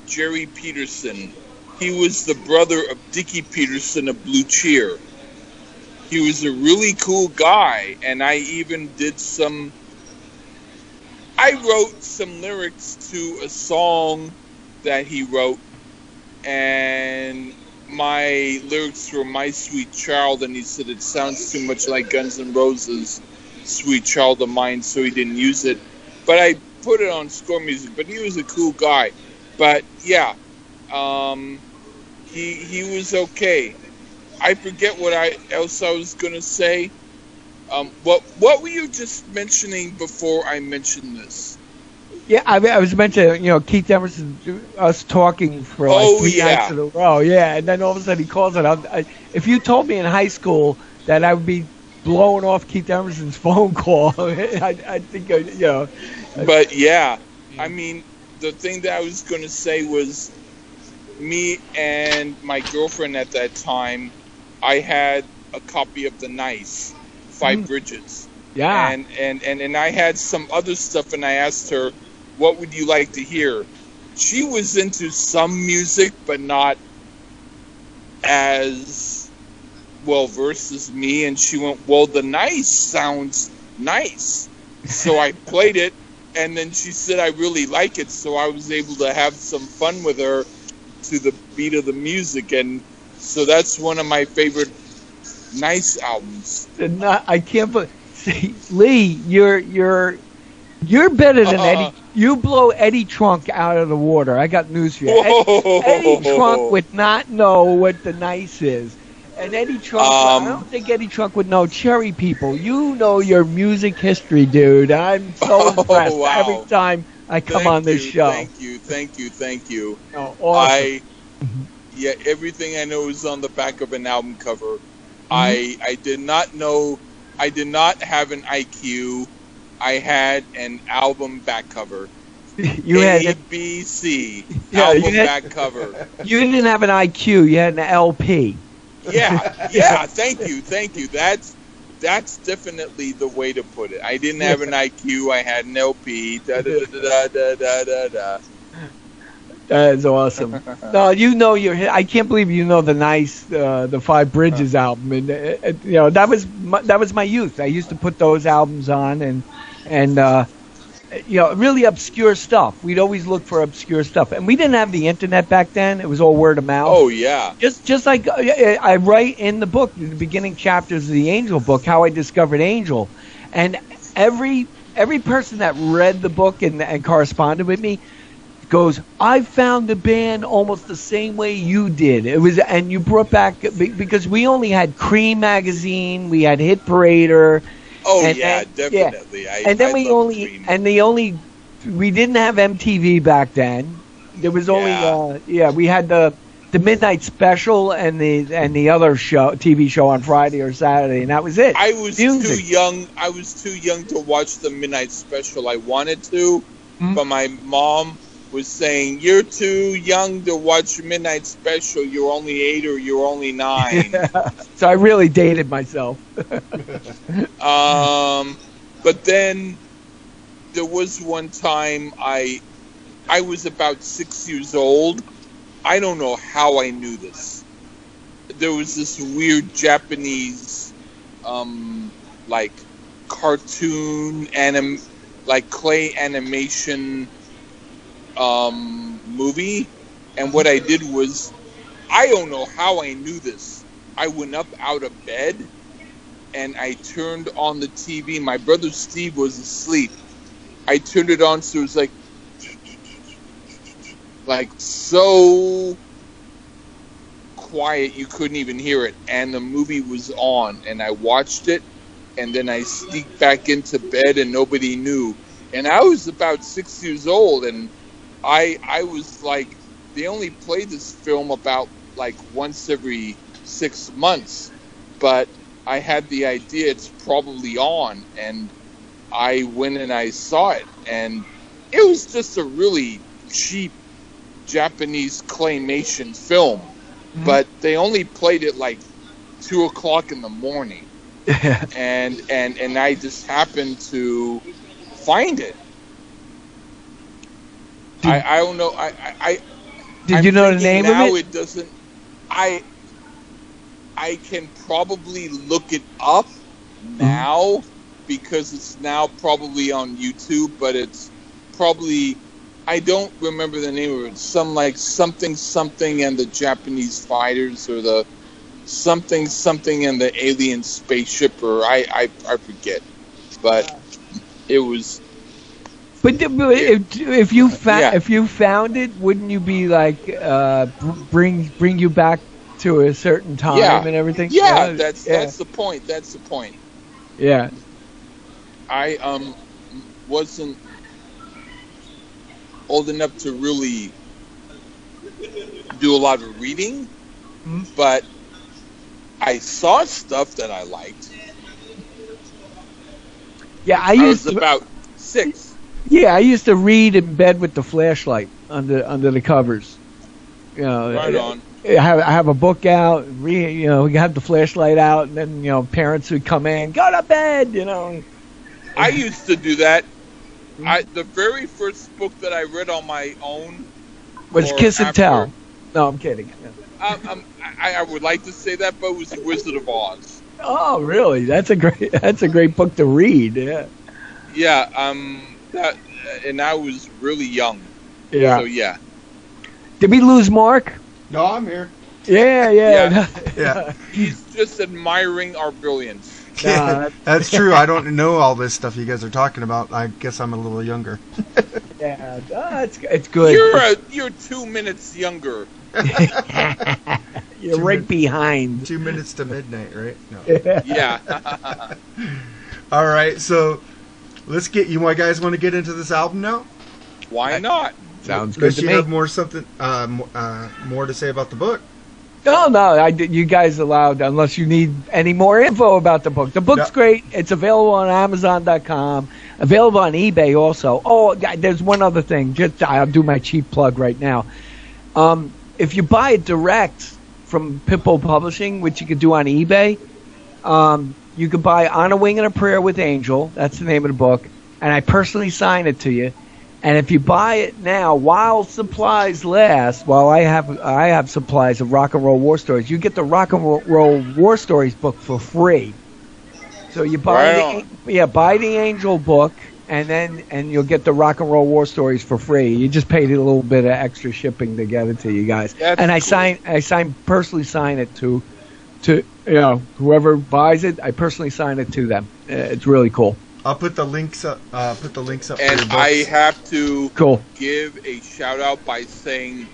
Jerry Peterson. He was the brother of Dickie Peterson of Blue Cheer. He was a really cool guy, and I even did some. I wrote some lyrics to a song that he wrote, and my lyrics were "My Sweet Child," and he said it sounds too much like Guns N' Roses' "Sweet Child of Mine," so he didn't use it. but I put it on score music. But he was a cool guy. But yeah, um, he he was okay. I forget what I else I was gonna say. Um, what what were you just mentioning before I mentioned this? Yeah, I, I was mentioning, you know, Keith Emerson, us talking for like Oh, three yeah. nights in a row. Yeah, and then all of a sudden he calls it. I, if you told me in high school that I would be blowing off Keith Emerson's phone call, I, I think, I, you know, But yeah, I mean, the thing that I was going to say was me and my girlfriend at that time, I had a copy of The Nice, Five Mm. Bridges. yeah. And, and, and, and I had some other stuff, and I asked her, what would you like to hear? She was into some music, but not as well versed as me. And she went, well, The Nice sounds nice. So I played it, and then she said I really like it, so I was able to have some fun with her to the beat of the music, and so that's one of my favorite nice albums. And not, I can't believe. See, Lee, you're you're you're better than Uh-uh. Eddie. You blow Eddie Trunk out of the water. I got news for you. Ed- Whoa. Eddie Trunk would not know what the nice is. And Eddie Trunk, I Um, don't think Eddie Trunk would know Cherry People. You know your music history, dude. I'm so Oh, impressed wow. every time I come Thank on this you, show. Thank you, thank you, thank you. Oh, awesome. I, yeah, everything I know is on the back of an album cover. Mm-hmm. I I did not know, I did not have an IQ. I had an album back cover. you had A B C Yeah, you album had- back cover. you didn't have an IQ. You had an LP. Yeah, yeah. Thank you, thank you. That's that's definitely the way to put it. I didn't have an IQ. I had an LP. Da da da da da da da da. That is awesome. no, you know your. I can't believe you know the nice, uh, the Five Bridges album, and uh, you know that was my, that was my youth. I used to put those albums on, and and uh, you know really obscure stuff. We'd always look for obscure stuff, and we didn't have the internet back then. It was all word of mouth. Oh yeah. just just like uh, I write in the book, in the beginning chapters of the Angel book, how I discovered Angel, and every every person that read the book and, and corresponded with me goes, I found the band almost the same way you did. It was, and you brought back because we only had Creem magazine, we had Hit Parader, Oh And yeah, yeah. definitely. I, and then I we only Creem. and the only we didn't have MTV back then. There was only Yeah. uh, yeah we had the the midnight special and the and the other show TV show on Friday or Saturday and that was it. I was Music. too young. I was too young to watch the midnight special. I wanted to, Mhm. but my mom was saying, "You're too young to watch midnight special. You're only eight or you're only nine. so I really dated myself. um, but then there was one time I, I was about six years old. I don't know how I knew this. There was this weird Japanese, um, like cartoon anim, like clay animation, um, movie, and what I did was, I don't know how I knew this. I went up out of bed and I turned on the TV. My brother Steve was asleep. I turned it on so it was like like so quiet you couldn't even hear it and the movie was on and I watched it and then I sneaked back into bed and nobody knew. And I was about 6 years old and I I was like they only play this film about like once every 6 months. But I had the idea it's probably on, and I went and I saw it, and it was just a really cheap Japanese claymation film. Mm-hmm. But they only played it like two o'clock in the morning, and and and I just happened to find it. Did- I, I don't know. I I, I Did I'm you know the name now of it? Now it doesn't. I I can probably look it up Mm-hmm. now because it's now probably on YouTube, but it's probably I don't remember the name of it. Some like something something and the Japanese fighters or the something something and the alien spaceship or I I, I forget, but it was But, if, if you fa- Yeah. if you found it, wouldn't you be like uh, bring bring you back to a certain time Yeah. and everything? Yeah, that's yeah, that's the point. That's the point. yeah. I um wasn't old enough to really do a lot of reading, Mhm. but I saw stuff that I liked. Yeah, I I, used was to, about six. Yeah, I used to read in bed with the flashlight under under the covers. You know, Right on. I have, I have a book out, read, you know, we have the flashlight out, and then you know, parents would come in, go to bed, you know. I used to do that. I the very first book that I read on my own. Was kiss and after- tell. No, I'm kidding. Um, um, I, I would like to say that, but it was The Wizard of Oz. Oh, really? That's a great that's a great book to read. Yeah. Yeah. Um. That, and I was really young. Yeah. So yeah. Did we lose Mark? No, I'm here. Yeah, yeah. Yeah. He's just admiring our brilliance. Nah, That's true. I don't know all this stuff you guys are talking about. I guess I'm a little younger. yeah, ah, it's it's good. You're a, you're two minutes younger. You're right behind. Two minutes to midnight, right? No. Yeah. All right, so let's get you. My guys want to get into this album now? Why not? Sounds good Unless to you me. have more something, uh, mo- uh, more to say about the book. No, no, I did- you guys allowed unless you need any more info about the book. The book's Yeah. great. It's available on Amazon.com. Available on eBay also. Oh, there's one other thing. Just I'll do my cheap plug right now. Um, if you buy it direct from Pippo Publishing, which you could do on eBay, um, you could buy On a Wing and a Prayer with Angel. That's the name of the book, and I personally sign it to you. And if you buy it now, while supplies last, while I have I have supplies of Rock and Roll War Stories, you get the Rock and Roll War Stories book for free. So you buy Right the yeah buy the Angel book, and then and you'll get the Rock and Roll War Stories for free. You just paid a little bit of extra shipping to get it to you guys. That's and I cool. sign I sign personally sign it to to you know whoever buys it. I personally sign it to them. Uh, It's really cool. I'll put the links up. Uh, put the links up. And your. I have to Cool. give a shout out by saying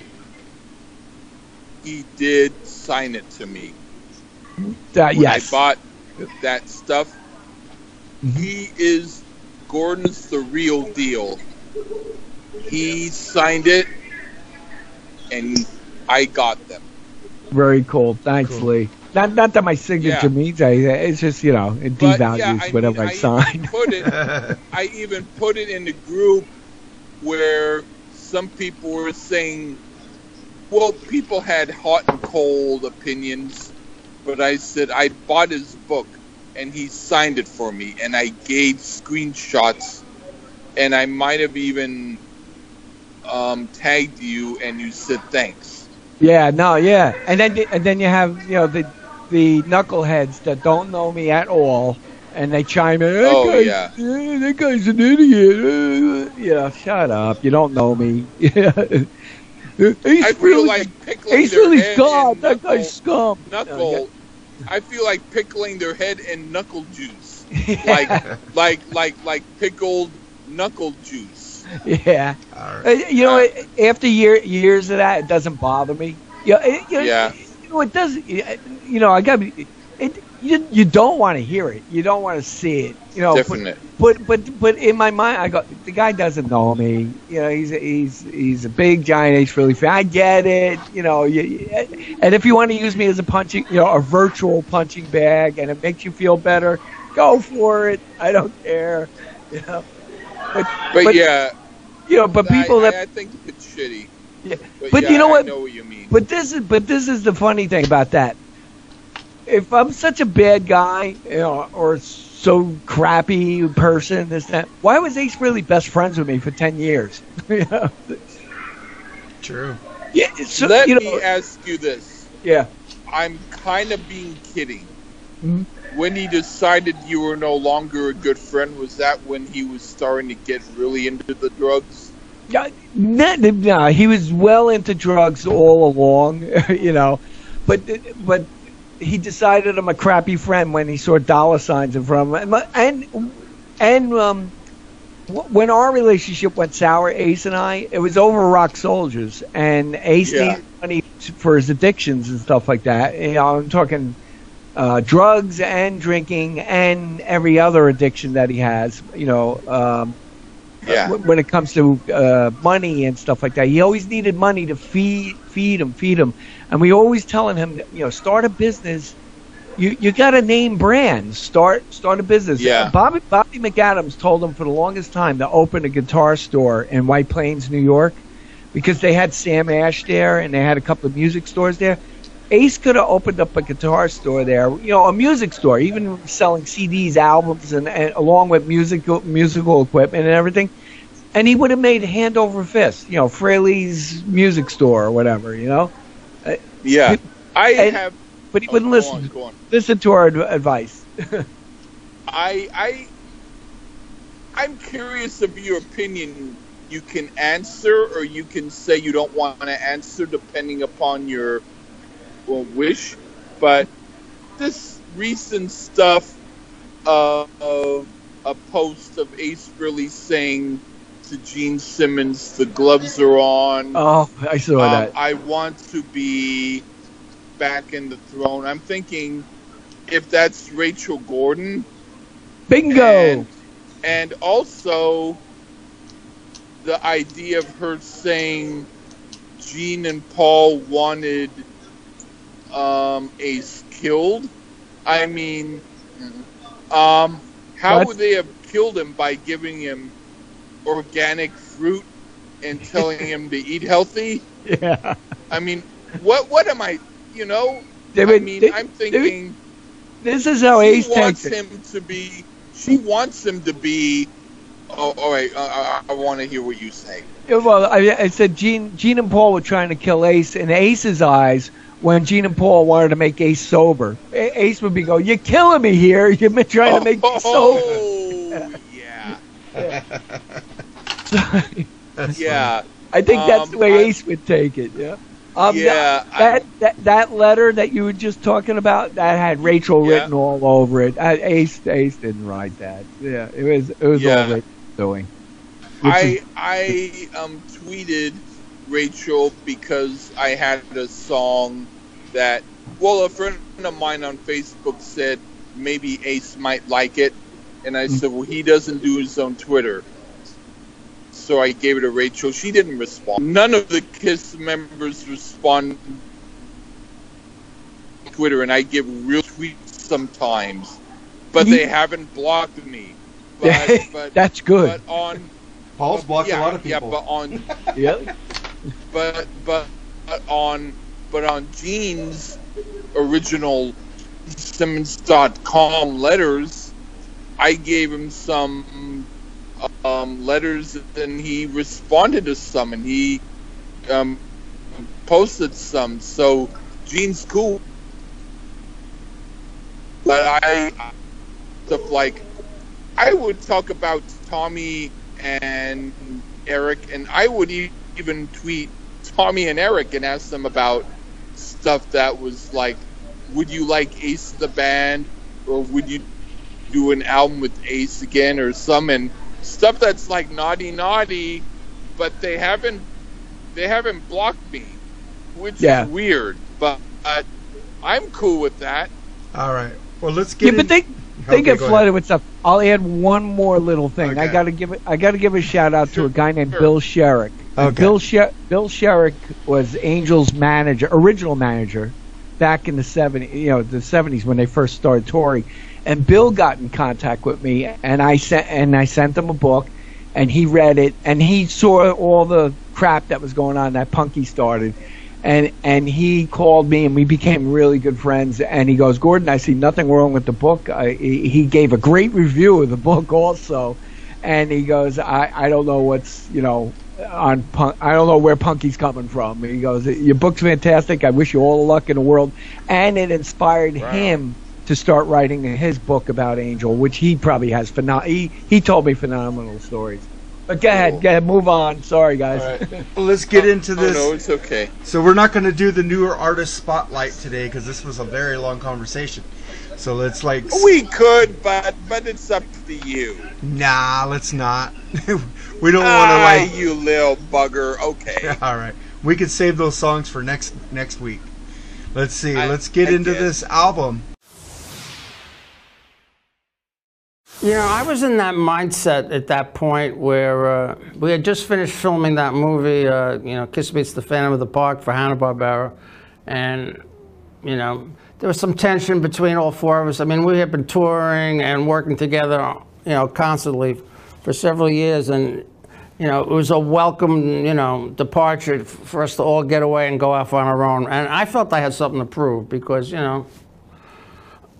he did sign it to me. Uh, When yes. I bought that stuff. Mhm. He is Gordon's the real deal. He signed it, and I got them. Very cool. Thanks, Cool. Lee. Not not that my signature Yeah. means I, it's just you know it But, devalues yeah, I whatever mean, I I sign. put it. I even put it in the group where some people were saying, well, people had hot and cold opinions, but I said I bought his book and he signed it for me, and I gave screenshots, and I might have even um, tagged you, and you said thanks. Yeah, no, yeah, and then and then you have you know the the knuckleheads that don't know me at all, and they chime in. That Oh, guy's, yeah. eh, that guy's an idiot. Uh, yeah, shut up. You don't know me. Yeah. he's I feel really, like pickling he's their really head scum. in That guy's scum. knuckle. I feel like pickling their head in knuckle juice, Yeah. like like like like pickled knuckle juice. yeah. All Uh, Uh, right. you know, what, after year, years of that, it doesn't bother me. Yeah, it, you know, Yeah. You know, it doesn't. You know, I got it. You you don't want to hear it. You don't want to see it. You know, but, Definite. but but but in my mind, I go, the guy doesn't know me. You know, he's he's he's a big giant Ace Frehley fan. I get it. You know, you, you- and if you want to use me as a punching, you know, a virtual punching bag, and it makes you feel better, go for it. I don't care. You know, but But, But- yeah, you know, but people I, that I, I think it's shitty. Yeah. But, But yeah, you know I what? know what you mean. But this is but this is the funny thing about that. If I'm such a bad guy, you know, or so crappy person, this that, why was Ace really best friends with me for ten years? You know? True. yeah, so, Let you know, me ask you this. yeah. I'm kind of being kidding. Mhm. When he decided you were no longer a good friend, was that when he was starting to get really into the drugs? Yeah, no, no, he was well into drugs all along, you know, but but he decided I'm a crappy friend when he saw dollar signs in front of him, and and um, when our relationship went sour, Ace and I, it was over Rock Soldiers, and Ace Yeah. needed money for his addictions and stuff like that. You know, I'm talking uh, drugs and drinking and every other addiction that he has. You know, um, Yeah. when it comes to uh, money and stuff like that, he always needed money to feed feed him, feed him, and we always telling him, you know, start a business. You you got to name brands. Start start a business. Yeah. Bobby Bobby McAdams told him for the longest time to open a guitar store in White Plains, New York, because they had Sam Ash there and they had a couple of music stores there. Ace could have opened up a guitar store there, you know, a music store, even selling CDs, albums, and, and along with musical musical equipment and everything. And he would have made hand over fist, you know, Frehley's music store or whatever, you know. Uh, yeah. I And- have. But he oh, wouldn't listen. on, go on. Listen to our advice. I I I'm curious of your opinion. You can answer, or you can say you don't want to answer, depending upon your well, wish. But this recent stuff uh, of a post of Ace really saying to Gene Simmons, "The gloves are on." Oh, I saw Um, that. I want to be back in the throne. I'm thinking if that's Rachel Gordon, Bingo. and, and also the idea of her saying Gene and Paul wanted um, Ace killed. I mean, um, how would they have killed him by giving him organic fruit and telling him to eat healthy? yeah. I mean, what what am I? You know, They I mean, they, I'm would- thinking This is how Ace wants takes it. him to be. She wants him to be. Oh, all right. Uh, I, I want to hear what you say. Well, I, I said Gene, Gene and Paul were trying to kill Ace in Ace's eyes when Gene and Paul wanted to make Ace sober. A- Ace would be going, "You're killing me here. You've been trying to make me sober." Oh, yeah, yeah, I think that's Um, the way I- Ace would take it. Yeah. Um, yeah. I- That, that that letter that you were just talking about that had Rachel Yeah. written all over it. Uh, Ace Ace didn't write that. Yeah, it was it was Yeah. all Rachel doing. I is- I um tweeted Rachel because I had a song that well a friend of mine on Facebook said maybe Ace might like it, and I mm. said well he doesn't do his own Twitter, so I gave it to Rachel. She didn't respond. None of the Kiss members respond to Twitter, and I give real tweets sometimes, but You- they haven't blocked me. But, but that's good. but on Paul's blocked yeah, a lot of people. Yeah, people. but on Yeah. but but on but on Gene's original Simmons.com letters, I gave him some um, letters and he responded to some and he um, posted some. So Gene's cool. But I stuff like I would talk about Tommy and Eric, and I would e- even tweet Tommy and Eric and ask them about stuff that was like, would you like Ace the band, or would you do an album with Ace again, or some and stuff that's like naughty naughty, but they haven't they haven't blocked me, which Yeah. is weird, but, but I'm cool with that. All right. Well, let's get. Yeah, get. but they they Okay, get flooded ahead. with stuff. I'll add one more little thing. I got to give it. I got to give a shout out to a guy named sure. Bill Sherrick. Okay. Bill Sher- Bill Sherrick was Angels manager, original manager, back in the seventies. You know, the seventies when they first started touring. And Bill got in contact with me, and I sent and I sent him a book, and he read it, and he saw all the crap that was going on that Punky started, and and he called me, and we became really good friends. And he goes, Gordon, I see nothing wrong with the book. I, he he gave a great review of the book also, and he goes, I I don't know what's you know on punk. I don't know where Punky's coming from. He goes, your book's fantastic. I wish you all the luck in the world, and it inspired Wow. him to start writing his book about Angel, which he probably has phenom- he he told me phenomenal stories. But go ahead, go ahead, move on. Sorry, guys. All right. Well, let's get oh, into Oh, this. no, it's okay. So we're not going to do the newer artist spotlight today because this was a very long conversation. So let's like We could, but but it's up to you. nah, let's not. we don't want to Ah, like. you little bugger. Okay. All right, we could save those songs for next next week. Let's see. I- let's get I into guess. this album. You know, I was in that mindset at that point where uh, we had just finished filming that movie, uh, you know, Kiss Meets the Phantom of the Park for Hanna-Barbera. And, you know, there was some tension between all four of us. I mean, we had been touring and working together, you know, constantly for several years. And, you know, it was a welcome, you know, departure for us to all get away and go off on our own. And I felt I had something to prove because, you know,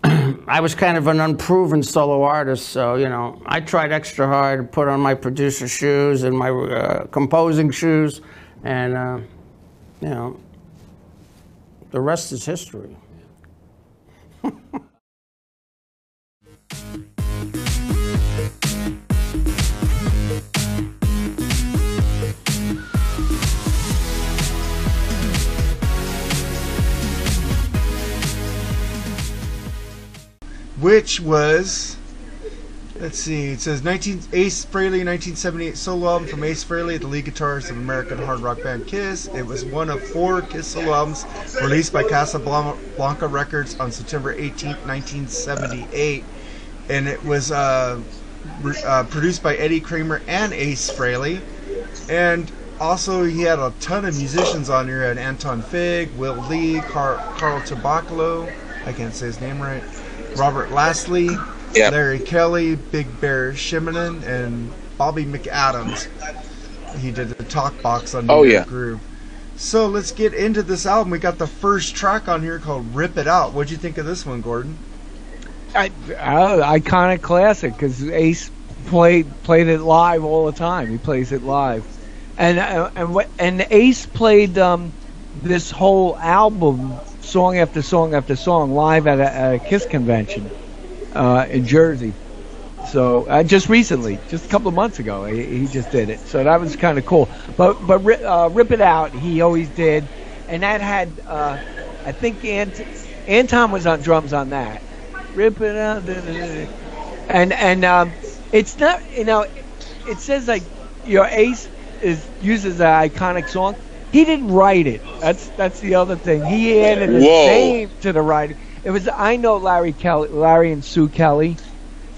I was kind of an unproven solo artist, so you know, I tried extra hard to put on my producer shoes and my uh, composing shoes, and uh, you know, the rest is history. which was let's see it says 19 ace frehley 1978 solo album from ace frehley the lead guitarist of american hard rock band kiss. It was one of four kiss solo albums released by casablanca records on september 18 1978 and it was uh, uh, produced by eddie kramer and ace frehley. And also he had a ton of musicians on here. He had Anton Fig, Will Lee, Car- Carl Tabacalo, I can't say his name right, Robert Lastly, Yeah. Larry Kelly, Big Bear Shimonen, and Bobby McAdams. He did the talk box on New Oh, York yeah. Groove. So let's get into this album. We got the first track on here called "Rip It Out." What'd you think of this one, Gordon? I, uh, iconic classic because Ace played played it live all the time. He plays it live, and uh, and what and Ace played um, this whole album, song after song after song, live at a, at a Kiss convention uh, in Jersey. So uh, just recently, just a couple of months ago, he, he just did it. So that was kind of cool. But but uh, rip it out, he always did, and that had uh, I think Ant- Anton was on drums on that. Rip it out, and and um, it's not you know, it says like your Ace is uses an iconic song. He didn't write it. That's that's the other thing. He added his Whoa. name to the writing. It was I know Larry Kelly, Larry and Sue Kelly.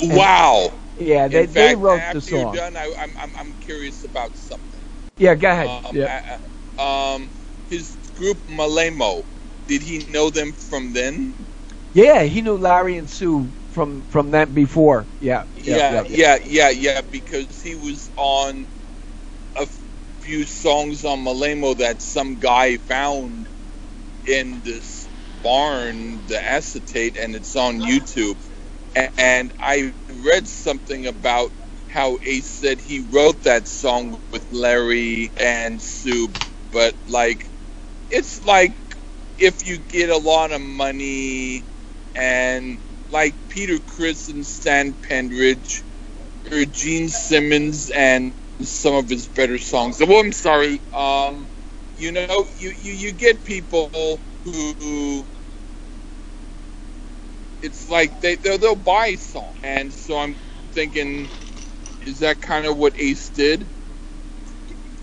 Wow. Yeah, they, fact, they wrote the song. done, I, I'm, I'm, I'm curious about something. Yeah, go ahead. Um, yeah. uh, um, his group Molimo, did he know them from then? yeah, he knew Larry and Sue from from that before. Yeah, Yeah, yeah, yeah, yeah, because he was on few songs on Molimo that some guy found in this barn, the acetate, and it's on YouTube. And I read something about how Ace said he wrote that song with Larry and Sue, but like, it's like if you get a lot of money and like Peter Criss and Stan Penridge or Gene Simmons and some of his better songs. Oh, I'm sorry. Um, you know, you, you, you get people who it's like they they'll, they'll buy a song, and so I'm thinking, is that kind of what Ace did?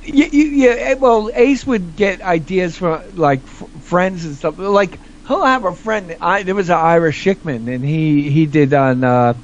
Yeah, yeah, yeah. Well, Ace would get ideas from like f- friends and stuff. Like he'll have a friend. I there was an Ira Schickman, and he he did on uh,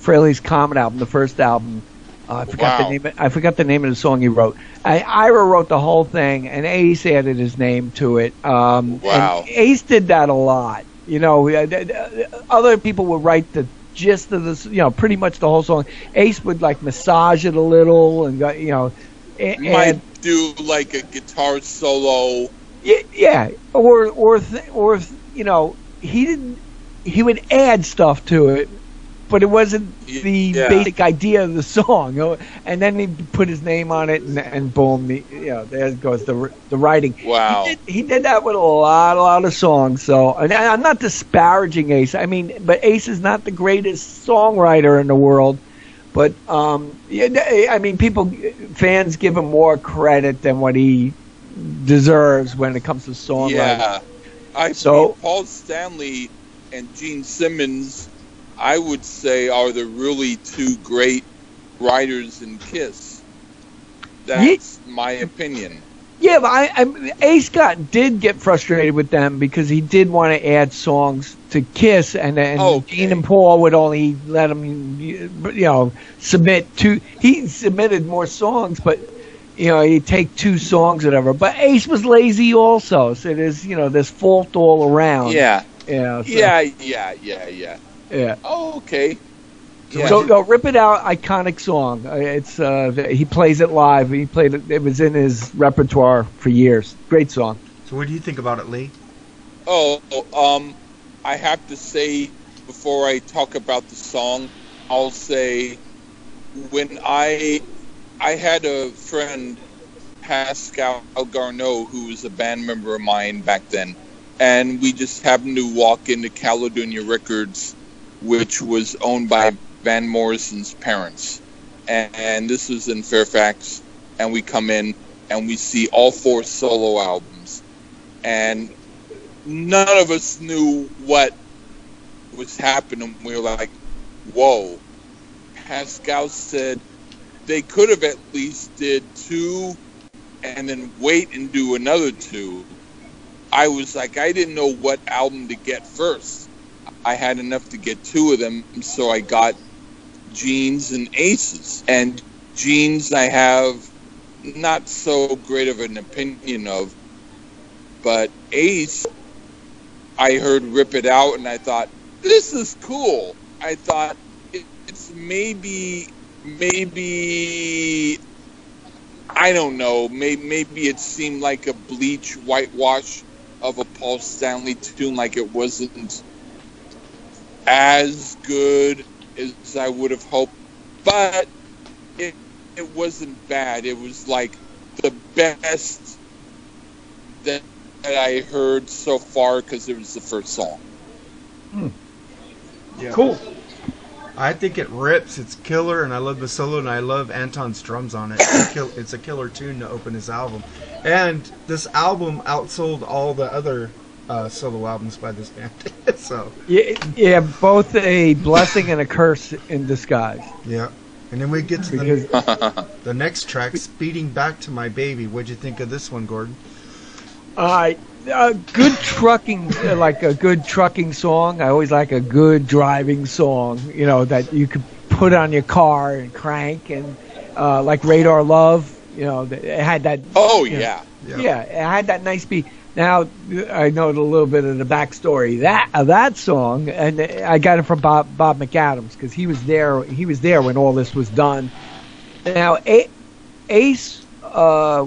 Frehley's Comet album, the first album. Uh, I forgot Wow. the name. Of, I forgot the name of the song he wrote. I, Ira wrote the whole thing, and Ace added his name to it. Um, Wow. And Ace did that a lot. You know, uh, th- th- other people would write the gist of this. You know, pretty much the whole song. Ace would like massage it a little, and go, you know. a- You might do like a guitar solo. yeah, yeah, or or th- or you know, he didn't. He would add stuff to it, but it wasn't the yeah. basic idea of the song. And then he put his name on it, and, and boom, the, you know, there goes the the writing. Wow. He did, he did that with a lot, a lot of songs. So, and I'm not disparaging Ace. I mean, but Ace is not the greatest songwriter in the world. But um, yeah, I mean, people, fans give him more credit than what he deserves when it comes to songwriting. Yeah, I So- Paul Stanley and Gene Simmons, I would say, are the really two great writers in Kiss. That's my opinion. Yeah, but I, I A. Scott did get frustrated with them because he did want to add songs to Kiss, and and Okay. Gene and Paul would only let him, you know, submit two. He submitted more songs, but you know, he'd take two songs, or whatever. But Ace was lazy also, so there's you know there's fault all around. Yeah, yeah, so, yeah, yeah, yeah, yeah. Yeah. Oh, okay. Yeah. So, no, rip it out, iconic song. Uh, It's uh, he plays it live. He played it. It was in his repertoire for years. Great song. So what do you think about it, Lee? Oh, um, I have to say before I talk about the song, I'll say when I I had a friend Pascal Garneau who was a band member of mine back then, and we just happened to walk into Caledonia Records, which was owned by Van Morrison's parents, and, and this was in Fairfax, and we come in and we see all four solo albums, and none of us knew what was happening. We were like, "Whoa!" Pascal said they could have at least did two, and then wait and do another two. I was like, I didn't know what album to get first. I had enough to get two of them, so I got Gene's and Aces. And Gene's, I have not so great of an opinion of, but Ace, I heard Rip It Out and I thought, this is cool. I thought it's maybe, maybe, I don't know, maybe, maybe it seemed like a bleach whitewash of a Paul Stanley tune, like it wasn't as good as I would have hoped, but it, it wasn't bad. It was like the best that that I heard so far because it was the first song. Hmm. Yeah. Cool. I think it rips. It's killer, and I love the solo, and I love Anton's drums on it. It's a, kill, it's a killer tune to open his album, and this album outsold all the other uh, solo albums by this band. so Yeah, yeah, both a blessing and a curse in disguise. yeah, and then we get to the, Because the next track, "Speeding Back to My Baby." What'd you think of this one, Gordon? uh, a good trucking, uh, like a good trucking song. I always like a good driving song. You know that you could put on your car and crank, and uh, like Radar Love. You know, it had that. Oh Yeah. yeah. Yeah, it had that nice beat. Now I know a little bit of the backstory that of that song, and I got it from Bob Bob McAdams because he was there. He was there when all this was done. Now A- Ace, uh,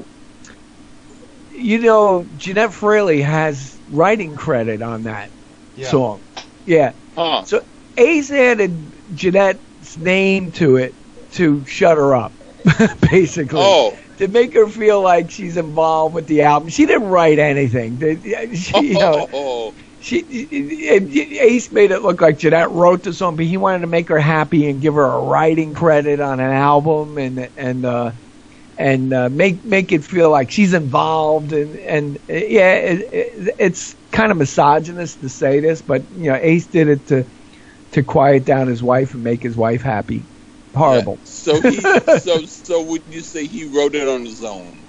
you know, Jeanette Frehley has writing credit on that song. Yeah, Huh. so Ace added Jeanette's name to it to shut her up, basically Oh. To make her feel like she's involved with the album. She didn't write anything. She, you know, oh. she Ace made it look like Jeanette wrote the song, but he wanted to make her happy and give her a writing credit on an album and and uh, and uh, make make it feel like she's involved and and yeah, it, it, it's kind of misogynist to say this, but you know Ace did it to to quiet down his wife and make his wife happy. Horrible. Yeah. So he, so so would you say he wrote it on his own?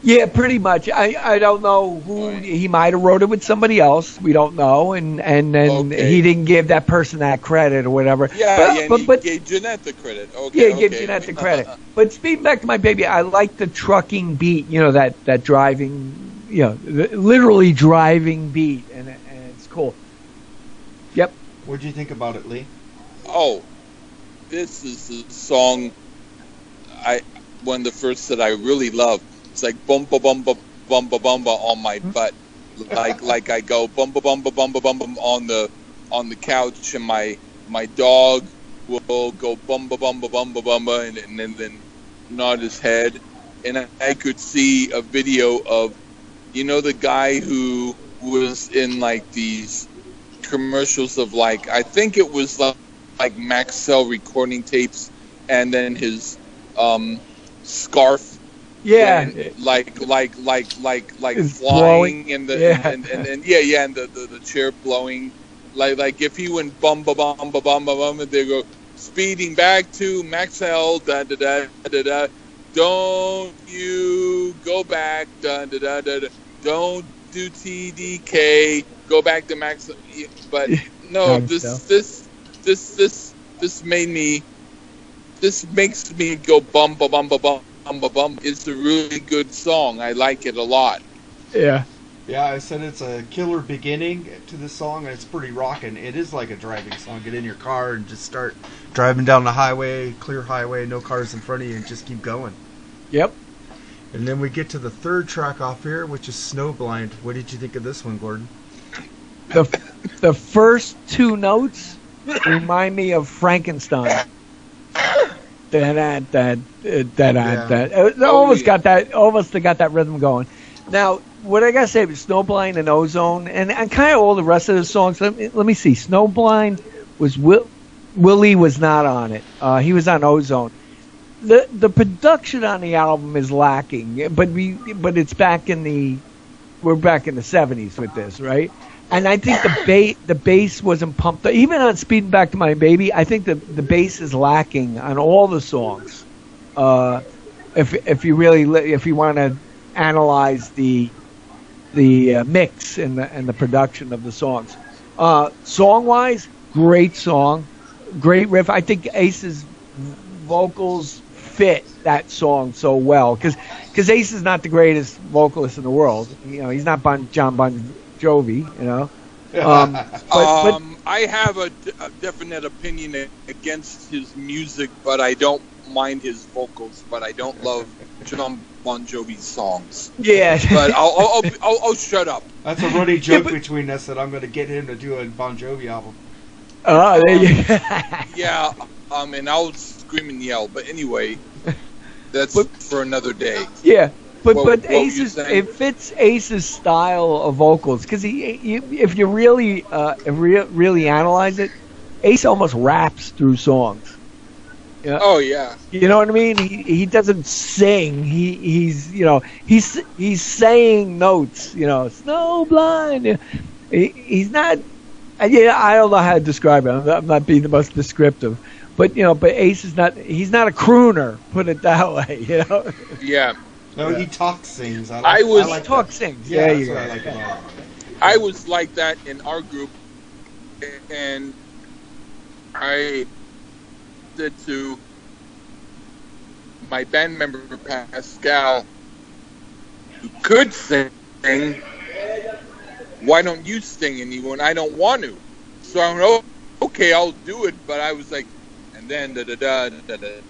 Yeah, pretty much. I I don't know who Right. he might have wrote it with somebody else. We don't know, and and then Okay. he didn't give that person that credit or whatever. Yeah, but, yeah. and but, he but gave Jeanette the credit. Okay. yeah, give okay. Jeanette the credit. But Speeding back to my baby, I like the trucking beat. You know that that driving, you know, the, literally driving beat, and and it's cool. Yep. What'd you think about it, Lee? Oh, this is the song. I one of the first that I really love. It's like bumba bumba bumba bumba on my butt, like like I go bumba bumba bumba bumba on the on the couch, and my my dog will go bumba bumba bumba bumba, and, and then then nod his head, and I, I could see a video of, you know, the guy who was in like these commercials of like I think it was like like Maxell recording tapes, and then his um, scarf Yeah. like like like like like It's flying blowing. and the Yeah. and, and, and yeah yeah and the, the, the chair blowing like like if he went bum ba bum ba bum ba bum and they go speeding back to Maxell da da da da da don't you go back da da da da da don't do TDK go back to Max but no this this this this this made me this makes me go bum ba bum ba bum bum ba bum. It's a really good song. I like it a lot. Yeah. Yeah, I said it's a killer beginning to the song, and it's pretty rocking. It is like a driving song. Get in your car and just start driving down the highway, clear highway, no cars in front of you, and just keep going. Yep. And then we get to the third track off here, which is Snowblind. What did you think of this one, Gordon? The the first two notes remind me of Frankenstein. Da da da Yeah. da. It Oh, almost got that. Almost got that rhythm going. Now, what I gotta say was Snowblind and Ozone, and, and kind of all the rest of the songs. Let me, let me see. Snowblind was Will, Willie was not on it. Uh, he was on Ozone. The the production on the album is lacking, but we but it's back in the we're back in the 70s with this, right? And I think the bass the bass wasn't pumped. Even on Speeding Back to My Baby, I think the the bass is lacking on all the songs. Uh, if if you really li- if you want to analyze the the uh, mix and the and the production of the songs, uh, song wise, great song, great riff. I think Ace's vocals fit that song so well because because Ace is not the greatest vocalist in the world. You know, he's not bon, John Bon Jovi. You know, um, but, but um, I have a, d- a definite opinion against his music, but I don't mind his vocals. But I don't love John Bon Jovi's songs. yeah, But I'll I'll, I'll, I'll, I'll shut up. That's a running joke but- between us that I'm going to get him to do a Bon Jovi album. oh, there you. Yeah, um, and I'll scream and yell. But anyway, that's But- for another day. Yeah, but but Ace's it fits Ace's style of vocals because he, you, if you really uh, if re- really analyze it, Ace almost raps through songs. Oh yeah. You know what I mean? He he doesn't sing. He he's you know he's he's saying notes. You know, snowblind. He, he's not. Yeah, I don't know how to describe it. I'm not, I'm not being the most descriptive, but you know, but Ace is not. He's not a crooner. Put it that way. You know, Yeah. No, he talks sings. I, like, I was I like talk that. sings. Yeah. I, like. I was like that in our group, and I did to my band member Pascal, who could sing. Why don't you sing anyone? I don't want to. So I'm oh, okay, I'll do it. But I was like, and then da da da da da da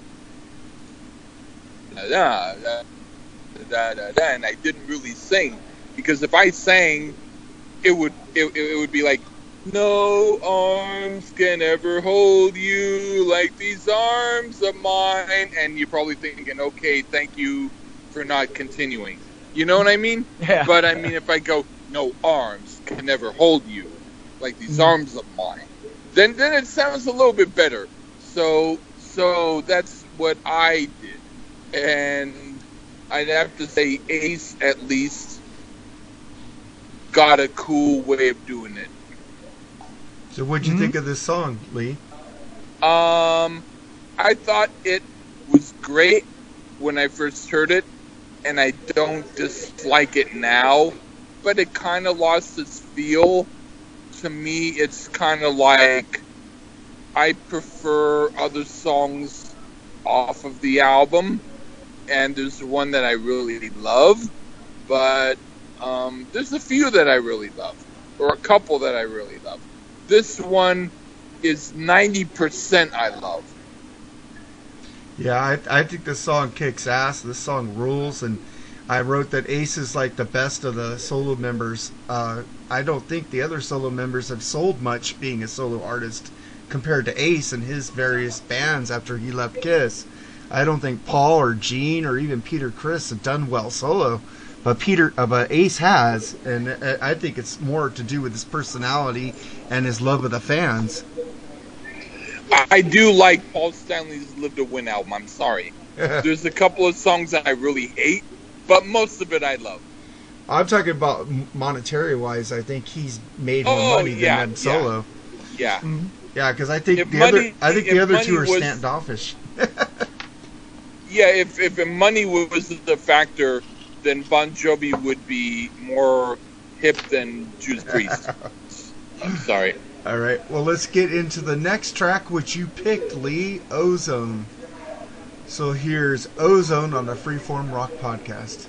da. da, da da da da, and I didn't really sing. Because if I sang, it would it, it would be like no arms can ever hold you like these arms of mine. And you're probably thinking okay thank you for not continuing. You know what i mean? Yeah. but i mean if i go no arms can never hold you like these Mhm. arms of mine then then it sounds a little bit better. So so that's what i did. And i'd have to say ace at least got a cool way of doing it So, what'd you Mhm. think of this song, Lee? Um, I thought it was great when I first heard it, and I don't dislike it now, but it kind of lost its feel. To me, it's kind of like I prefer other songs off of the album, and there's one that I really love, but um, there's a few that I really love, or a couple that I really love. This one is 90% I love. Yeah, I, I think this song kicks ass. This song rules, and I wrote that Ace is like the best of the solo members. Uh, I don't think the other solo members have sold much being a solo artist compared to Ace and his various bands after he left Kiss. I don't think Paul or Gene or even Peter Criss have done well solo, but Peter, uh, but Ace has, and I I think it's more to do with his personality and his love of the fans. I, I do like Paul Stanley's "Live to Win" album. I'm sorry. There's a couple of songs that I really hate, but most of it I love. I'm talking about monetary wise. I think he's made more Oh, money yeah, than them solo. Yeah. Yeah, because I think If the money- other I think the other two are money was- standoffish. Yeah, if if money was the factor, then Bon Jovi would be more hip than Judas Priest. I'm sorry. All right. Well, let's get into the next track, which you picked, Lee Ozone. So here's Ozone on the Freeform Rock Podcast.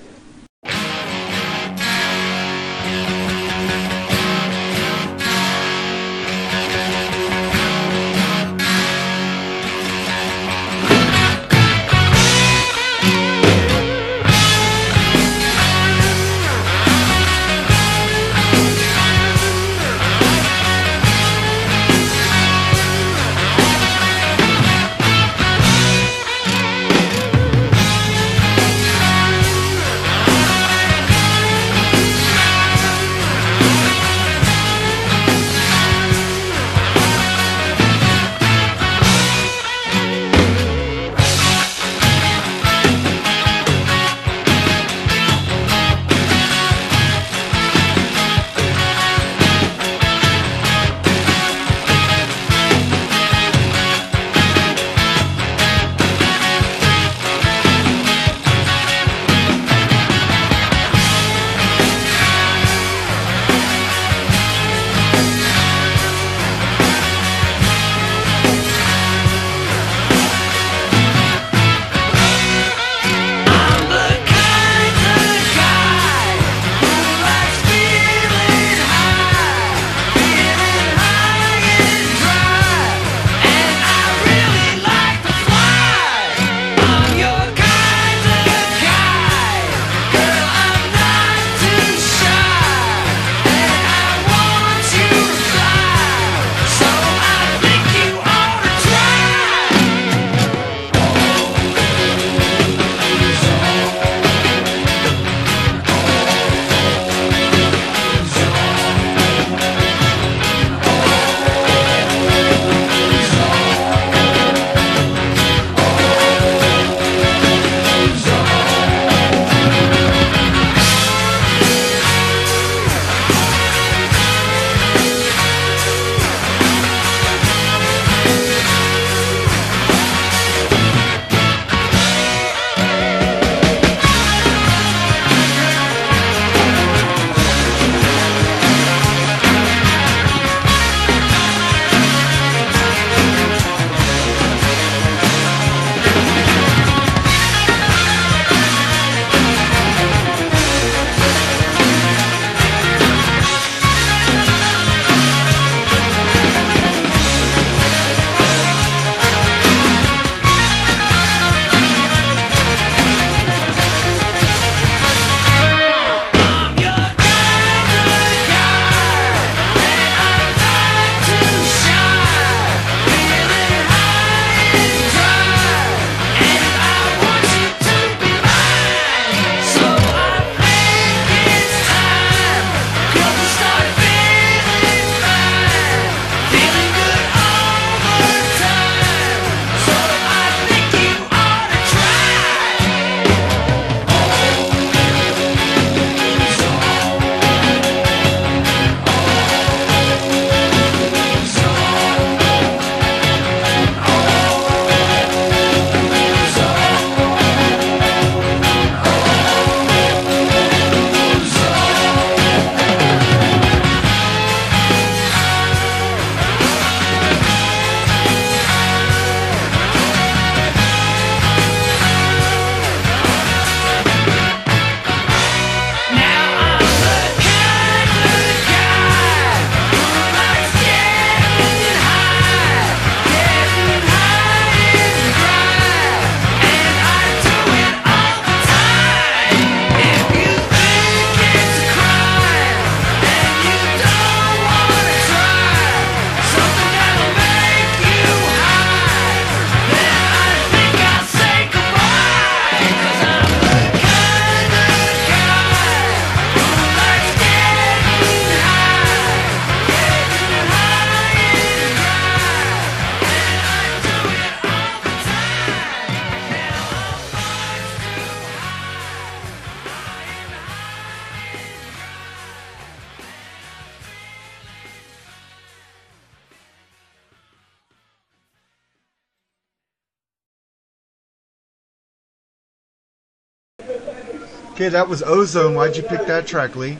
Okay, that was Ozone. Why'd you pick that track, Lee?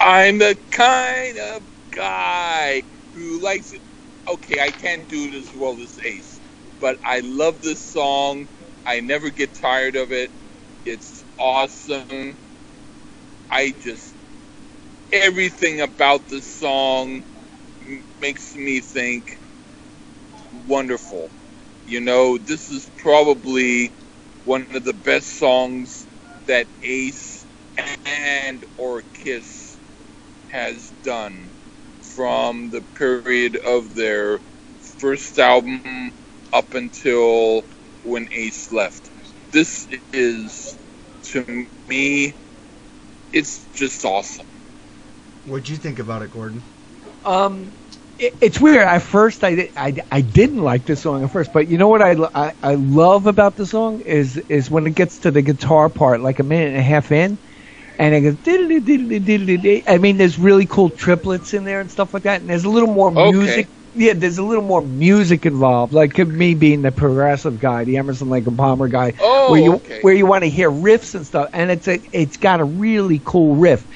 I'm the kind of guy who likes it. Okay, I can't do it as well as Ace, but I love this song. I never get tired of it. It's awesome. I just everything about the song makes me think wonderful. You know, this is probably one of the best songs Ace and or Kiss has done from the period of their first album up until when Ace left. This is to me it's just awesome. What'd you think about it, Gordon? Um, it, it's weird. At first, I, di- I, I didn't like this song at first, but you know what I, I, I love about the song is is when it gets to the guitar part, like a minute and a half in, and it goes diddly diddly. diddly. I mean, there's really cool triplets in there and stuff like that, and there's a little more Okay. music. Yeah, there's a little more music involved. Like me being the progressive guy, the Emerson Lake and Palmer guy, Oh, where you okay. where you want to hear riffs and stuff, and it's a it's got a really cool riff,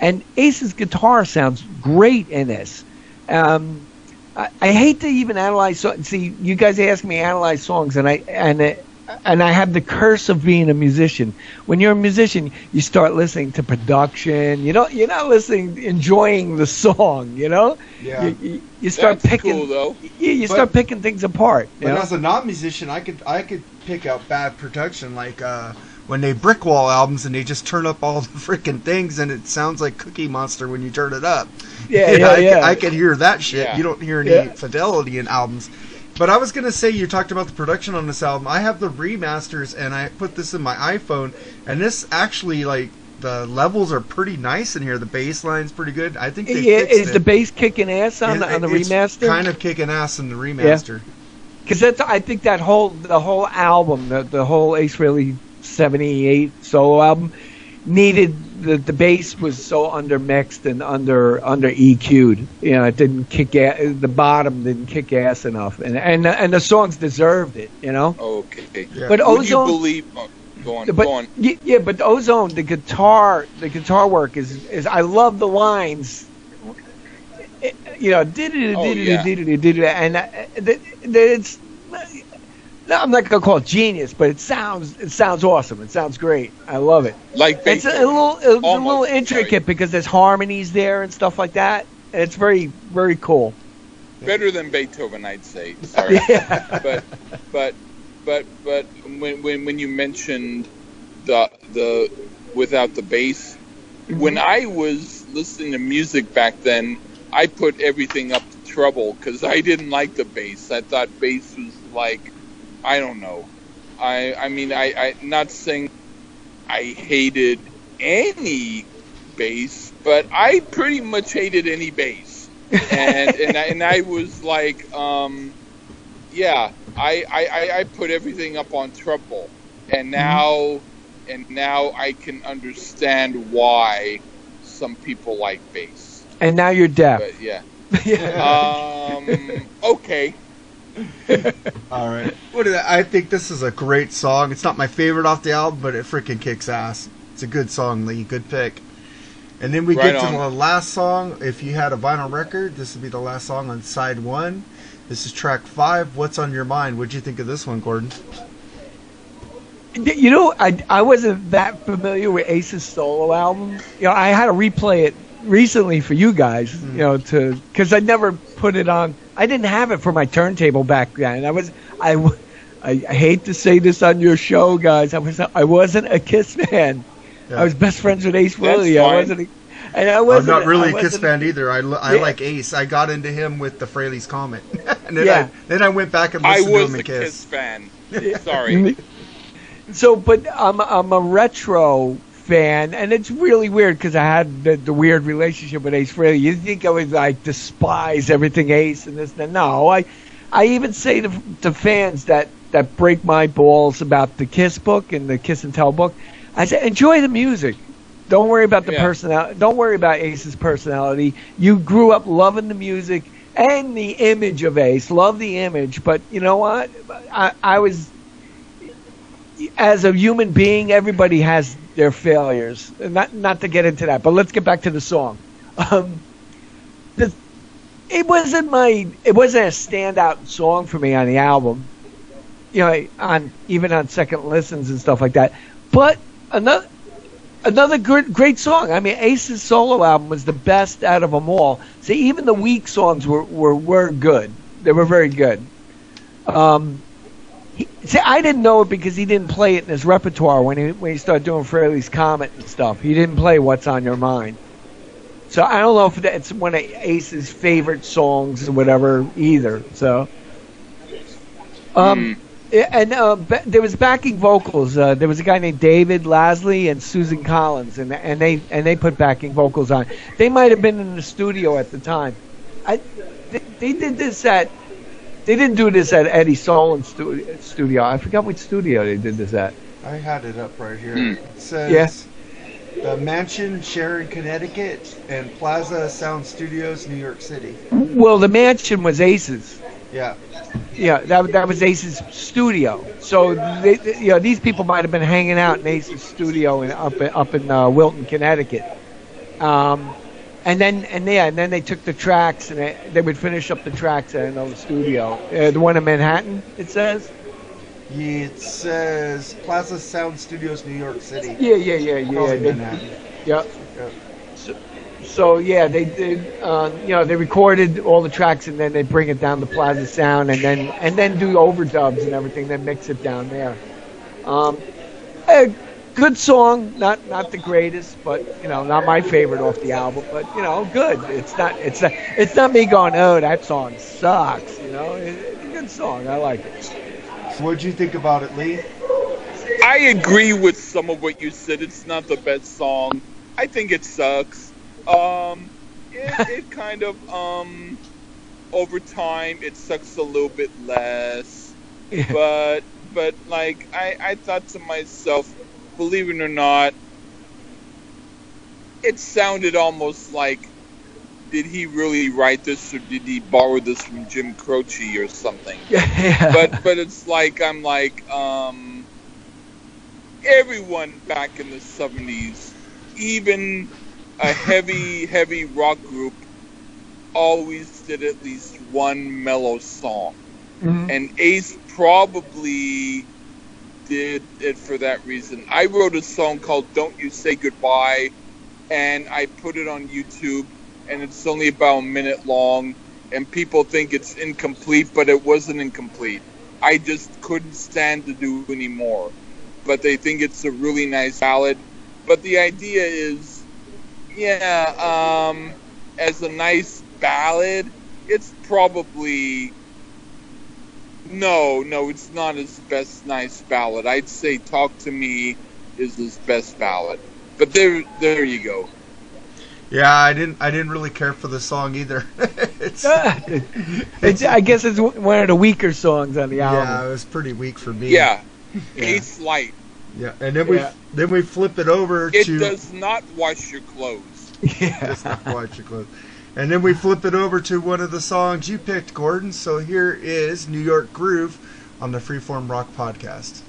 and Ace's guitar sounds great in this. Um, I, I hate to even analyze. So, see, you guys ask me analyze songs, and I and it, and I have the curse of being a musician. When you're a musician, you start listening to production. You know, you're not listening, enjoying the song. You know, Yeah. you, you, you start That's picking. cool though. You, you But- start picking things apart. You But know? as a non-musician, I could I could pick out bad production, like uh, when they brick wall albums and they just turn up all the freaking things and it sounds like Cookie Monster when you turn it up. Yeah, You know, yeah, I, yeah. Can, I can hear that shit. Yeah. You don't hear any Yeah. fidelity in albums. But I was gonna say you talked about the production on this album. I have the remasters and I put this in my iPhone, and this actually like the levels are pretty nice in here. The bass line's pretty good. I think they yeah, is it. the bass kicking ass on Yeah, the on the it's remaster? Kind of kicking ass in the remaster. because that's I think that whole the whole album the the whole Ace Frehley '78 solo album needed the the bass was so undermixed and under under EQ'd. You know, it didn't kick ass, the bottom didn't kick ass enough, and and and the songs deserved it. You know, Okay. Yeah. but Would you Ozone. believe? Oh, go on. but go on. yeah, but Ozone, the guitar, the guitar work is is I love the lines. It- you know, did it, did it, did it, did it, and uh, th- th- it's. No, I'm not gonna call it genius, but it sounds it sounds awesome. It sounds great. I love it. Like It's a, Beethoven. little it's a little intricate sorry. because there's harmonies there and stuff like that. And it's very very cool. better than Beethoven, I'd say. Sorry. Yeah. but but but but when when when you mentioned the the without the bass, mm-hmm. when I was listening to music back then, I put everything up to treble because I didn't like the bass. I thought bass was like I don't know. I I mean I I not saying I hated any bass, but I pretty much hated any bass. and and I, and I was like, um, yeah, I, I, I- put everything up on treble, and now and now I can understand why some people like bass. And now you're deaf. But yeah, yeah. um, okay, All right. What is that? I think this is a great song. It's not my favorite off the album, but it freaking kicks ass. It's a good song, Lee. Good pick. And then we Right get to on. the last song. If you had a vinyl record, this would be the last song on side one. This is track five. What's on your mind? What'd you think of this one, Gordon? You know, I, I wasn't that familiar with Ace's solo album. You know, I had to replay it recently for you guys. You mm. know, to because I never put it on. I didn't have it for my turntable back then. I was I, I hate to say this on your show, guys. I was I wasn't a Kiss fan. Yeah. I was best friends with Ace That's Frehley. I wasn't. A, and I I'm wasn't. really I a Kiss fan either. I, I Yeah. like Ace. I got into him with the Frehley's Comet. and then, Yeah. I, then I went back and I listened to was him a and Kiss Kiss. fan. Sorry, So, but I'm I'm a retro fan, and it's really weird because I had the, the weird relationship with Ace Frehley. You think I would like despise everything Ace and this and that? No, I I even say to, to fans that that break my balls about the Kiss book and the Kiss and Tell book. I say enjoy the music. Don't worry about the Yeah. personality. Don't worry about Ace's personality. You grew up loving the music and the image of Ace. Love the image, but you know what? I, I was as a human being, everybody has their failures. Not not to get into that, but let's get back to the song. Um, the, it wasn't my it wasn't a standout song for me on the album. You know, on even on second listens and stuff like that. But another another good, great song. I mean, Ace's solo album was the best out of them all. See, even the weak songs were were, were good. They were very good. Um, he, see, I didn't know it because he didn't play it in his repertoire when he when he started doing Frehley's Comet and stuff. He didn't play What's on Your Mind. So I don't know if that's one of Ace's favorite songs or whatever either. So, um, yeah, and uh, there was backing vocals. Uh, there was a guy named David Lasley and Susan Collins, and and they and they put backing vocals on. They might have been in the studio at the time. I they, they did this at they didn't do this at Eddie Solon stu- studio. I forgot which studio they did this at. I had it up right here. Hmm. It says the Mansion, Sharon, Connecticut, and Plaza Sound Studios, New York City. Well, the mansion was Ace's. Yeah. Yeah, that that was Ace's studio. So they, they- you know, these people might have been hanging out in Ace's studio in, up in, up in uh, Wilton, Connecticut. Um, and then and yeah, and then they took the tracks and they, they would finish up the tracks at another studio. Uh, the one in Manhattan, it says. Yeah, It says Plaza Sound Studios, New York City. Yeah, yeah, yeah, yeah. They, Manhattan. yeah. Yeah. So, so yeah, they did. Uh, you know, they recorded all the tracks and then they bring it down to Plaza Sound and then and then do overdubs and everything. Then mix it down there. Um, a good song, not not the greatest, but you know, not my favorite off the album, but you know, good. It's not it's not it's not me going, oh, that song sucks. You know, it, it's a good song. I like it. So what'd you think about it, Lee? I agree with some of what you said. It's not the best song. I think it sucks. Um, it, it kind of um, over time it sucks a little bit less. Yeah. But but like I I thought to myself, believe it or not, it sounded almost like did he really write this or did he borrow this from Jim Croce or something? yeah. but but it's like I'm like um everyone back in the 70s even a heavy heavy rock group always did at least one mellow song Mhm. and Ace probably did it for that reason. I wrote a song called Don't You Say Goodbye and I put it on YouTube and it's only about a minute long and people think it's incomplete but it wasn't incomplete. I just couldn't stand to do anymore. But they think it's a really nice ballad. But the idea is yeah, um as a nice ballad, it's probably no, no, it's not his best nice ballad. I'd say "Talk to Me" is his best ballad. But there, there you go. Yeah, I didn't. I didn't really care for the song either. it's, it's, I guess it's one of the weaker songs on the album. yeah, it was pretty weak for me. Yeah, Yeah. Ace Light. Yeah, and then we then we flip it over It to does not wash your clothes. Yeah. Just not quite your clothes. And then we flip it over to one of the songs you picked, Gordon. So here is New York Groove on the Freeform Rock Podcast.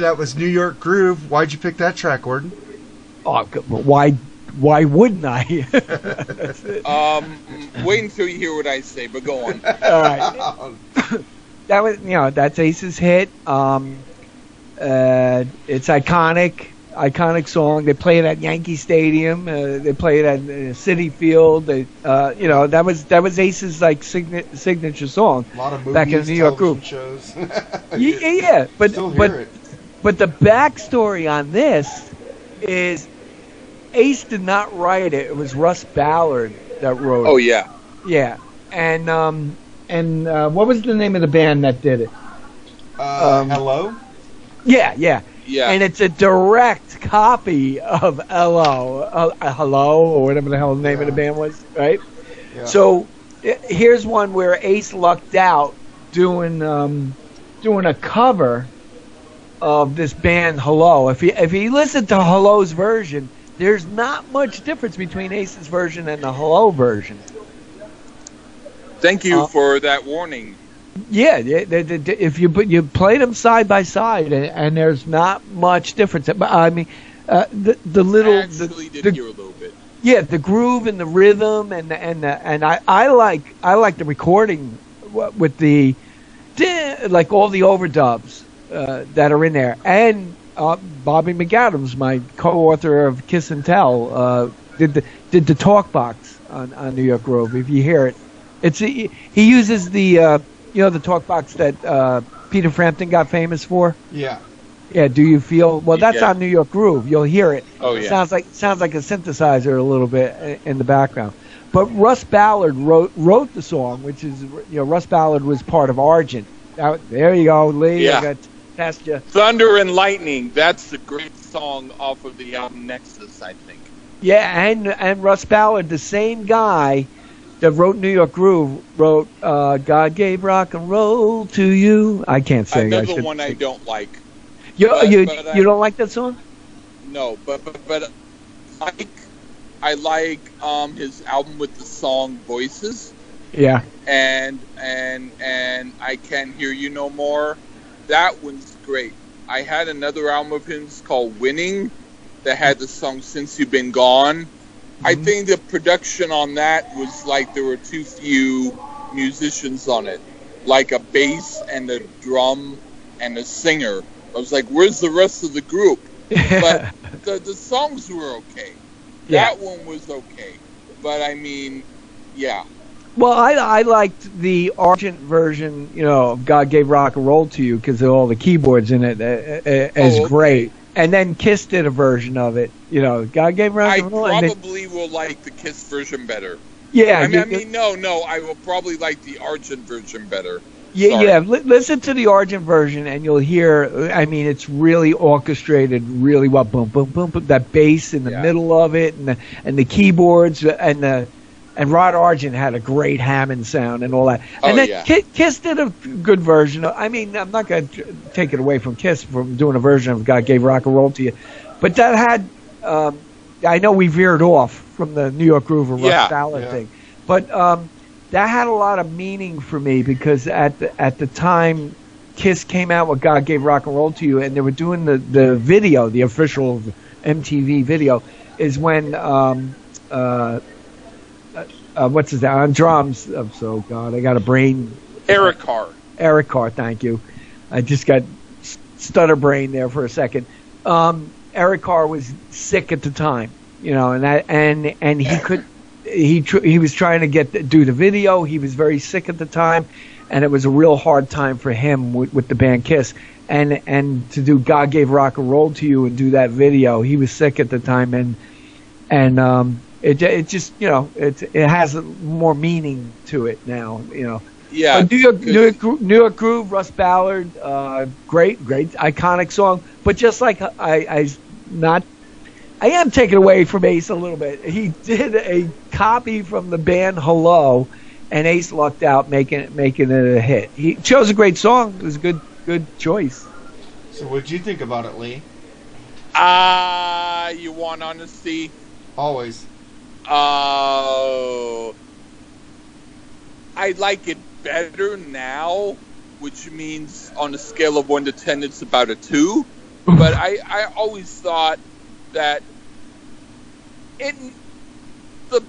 That was New York Groove. Why'd you pick that track, Gordon? Oh, why? Why wouldn't I? Um, wait until you hear what I say, but go on. All right. that was you know that's Ace's hit. Um, uh, it's iconic, iconic song. They play it at Yankee Stadium. Uh, they play it at uh, Citi Field. They, uh, you know that was that was Ace's like signa- signature song. A lot of movies, Back in New York television Groove. shows. Yeah, yeah, but Still hear but it. But the backstory on this is Ace did not write it. It was Russ Ballard that wrote it. Oh yeah. Yeah, and um, and uh, what was the name of the band that did it? Uh, um, hello. Yeah, yeah, Yeah. and it's a direct copy of "Hello," uh, "Hello" or whatever the hell the name of the band was, right? Yeah. So here's one where Ace lucked out doing um, doing a cover of this band Hello. If you if you listen to Hello's version, there's not much difference between Ace's version and the Hello version. Thank you Uh, for that warning. Yeah, they, they, they, if you put you play them side by side, and, and there's not much difference. But I mean, uh, the the little I actually the, did the- hear a little bit. yeah the groove and the rhythm and the, and the, and I, I like I like the recording with the like all the overdubs uh, that are in there and uh, Bobby McAdams, my co-author of Kiss and Tell, uh, did the did the talk box on, on New York Groove. If you hear it, it's he, he uses the uh, you know the talk box that uh, Peter Frampton got famous for. Yeah. Yeah, do you feel? Well, that's Yeah. on New York Groove. You'll hear it. Oh, It yeah. sounds like sounds like a synthesizer a little bit in the background. But Russ Ballard wrote wrote the song, which is you know Russ Ballard was part of Argent. Now, there you go, Lee. Yeah. I got past you. Thunder and Lightning. That's a great song off of the album Nexus, I think. Yeah, and and Russ Ballard, the same guy that wrote New York Groove, wrote uh, "God Gave Rock and Roll to You." I can't sing. I Another should one I don't like. You but- you, but I- don't like that song? No, but but but I like I like um his album with the song Voices Yeah. and and and I can't hear you no more. That one's great. I had another album of his called Winning that had the song Since You've Been Gone. I Mhm. think the production on that was like there were too few musicians on it, like a bass and a drum and a singer. I was like, where's the rest of the group? But the the songs were okay. Yeah. That one was okay. But I mean, yeah. Well, I I liked the Argent version, you know, of God Gave Rock and Roll to You because of all the keyboards in it uh, uh, is Oh, okay. great. And then Kiss did a version of it, you know, God Gave Rock I and Roll. then- probably will like the Kiss version better. yeah, I mean, you- I mean, no, no, I will probably like the Argent version better. yeah, sorry. yeah. Li- listen to the Argent version, and you'll hear. I mean, it's really orchestrated, really well. Boom, boom, boom, boom. That bass in the Yeah. middle of it, and the and the keyboards, and the and Rod Argent had a great Hammond sound and all that. And Oh, then yeah. Ki- Kiss did a good version. Of, I mean, I'm not going to take it away from Kiss from doing a version of God Gave Rock and Roll to You, but that had. Um, I know we veered off from the New York Groove or Russ Yeah. Yeah. thing, but um, that had a lot of meaning for me because at the at the time Kiss came out with God Gave Rock and Roll to You, and they were doing the, the video, the official MTV video, is when um, uh, uh, what's his name on drums? Oh, so God, I got a brain. Eric Carr. Eric Carr, thank you. I just got stutter brain there for a second. Um, Eric Carr was sick at the time, you know, and that and and he could he tr- he was trying to get do the video. He was very sick at the time, and it was a real hard time for him with, with the band Kiss. And and to do God gave rock and roll to you and do that video, he was sick at the time, and and um, it it just you know it it has more meaning to it now, you know. Yeah. Uh, New York, good. New York, New York Groove, Russ Ballard, uh, great, great, iconic song. But just like I, I, not, I am taken away from Ace a little bit. He did a copy from the band Hello, and Ace lucked out making it, making it a hit. He chose a great song. It was a good, good choice. So what'd you think about it, Lee? Ah, you want honesty? Always. Oh, I like it better now, which means on a scale of one to ten, it's about a two. but I, I always thought that it the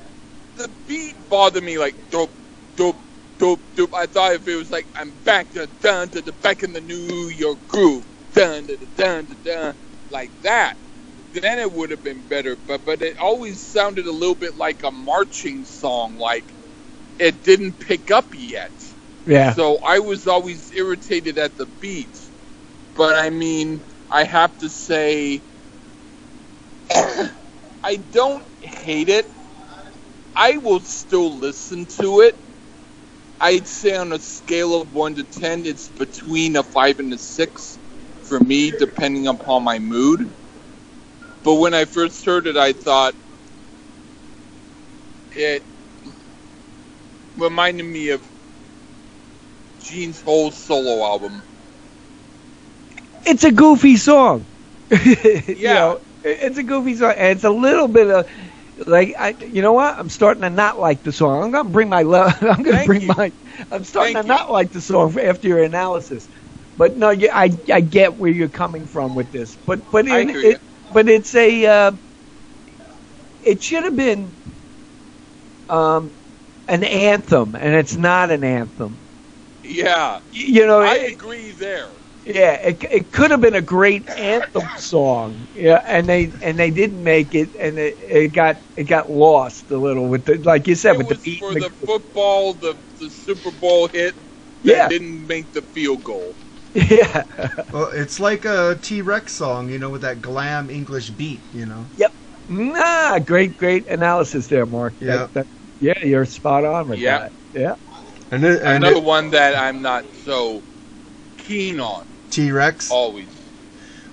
the beat bothered me like dope dope dope dope. I thought if it was like I'm back to dun to the back in the New York groove dun the dun to dun like that, then it would have been better. But but it always sounded a little bit like a marching song, like it didn't pick up yet. Yeah. So I was always irritated at the beat. But I mean, I have to say, I don't hate it. I will still listen to it. I'd say on a scale of 1 to 10, it's between a 5 and a 6 for me, depending upon my mood. But when I first heard it, I thought it reminded me of Gene's whole solo album. it's a goofy song. You Yeah. know, it's a goofy song, and it's a little bit of like I. You know what? I'm starting to not like the song. I'm gonna bring my love. I'm gonna Thank bring you. my. I'm starting Thank to you. not like the song after your analysis. But no, I I get where you're coming from with this. But but I in, it, but it's a. Uh, it should have been. Um, an anthem, and it's not an anthem. Yeah, You know, I it- agree there. Yeah, it, it could have been a great anthem song. Yeah, and they and they didn't make it, and it, it got it got lost a little with the like you said It with the beat. for and the football, the the Super Bowl hit that Yeah. didn't make the field goal. yeah, Well, it's like a T Rex song, you know, with that glam English beat, you know. Yep. Nah, great great analysis there, Mark. Yeah. that- yeah, you're spot on with Yeah. that. Yeah, And, it, and Another one that I'm not so keen on. T Rex. Always.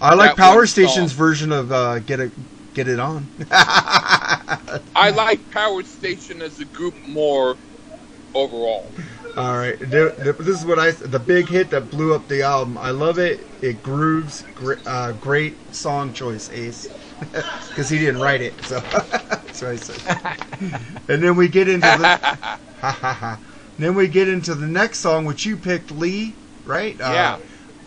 I like that Power Station's song. version of uh, "Get It Get It On." I like Power Station as a group more overall. All right, th- th- this is what I the big hit that blew up the album. I love it. It grooves. Great, uh, great song choice, Ace, because he didn't write it. So that's what I said. and then we get into the. Then we get into the next song, which you picked, Lee, right? Uh, Yeah.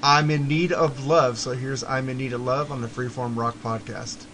I'm in need of love. So here's "I'm in need of love" on the Freeform Rock podcast.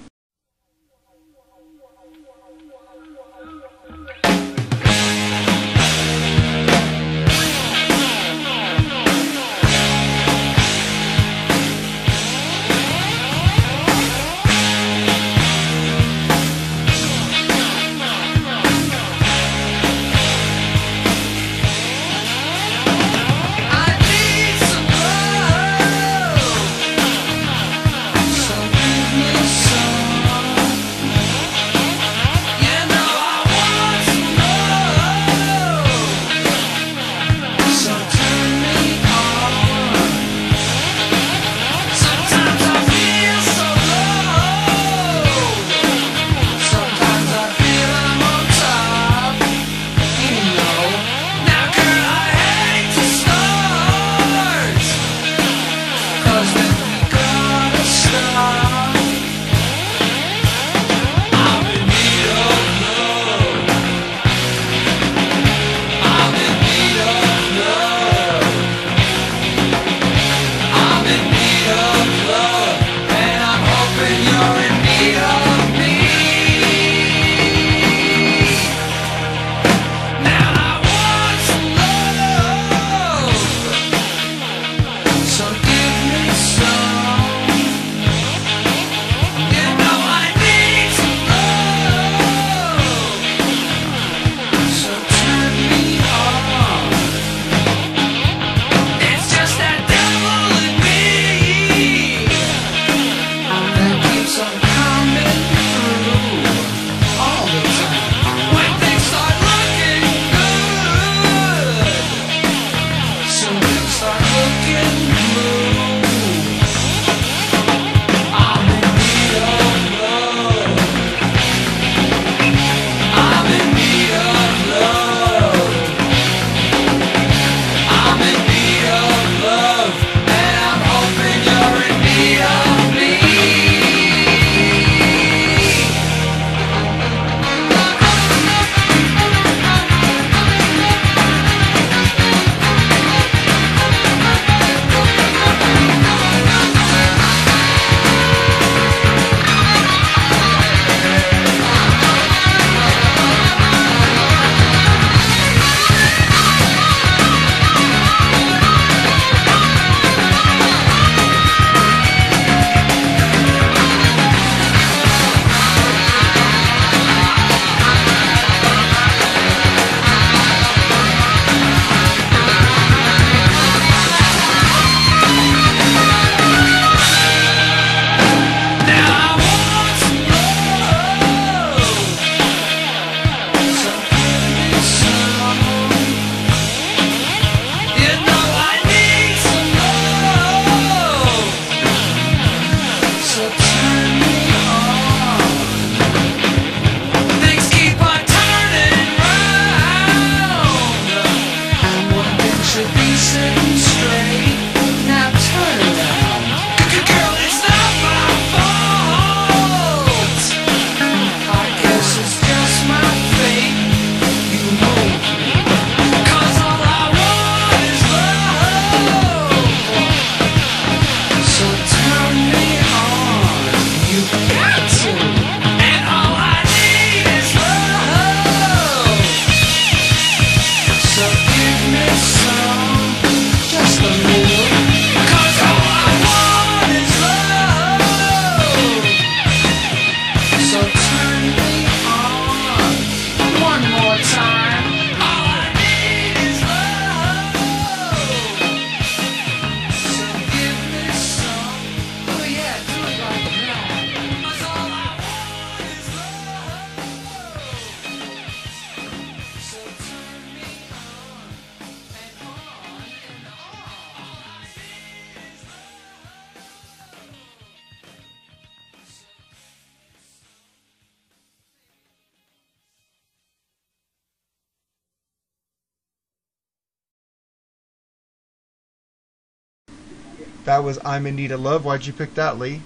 That was I'm in Need of Love. Why'd you pick that, Lee?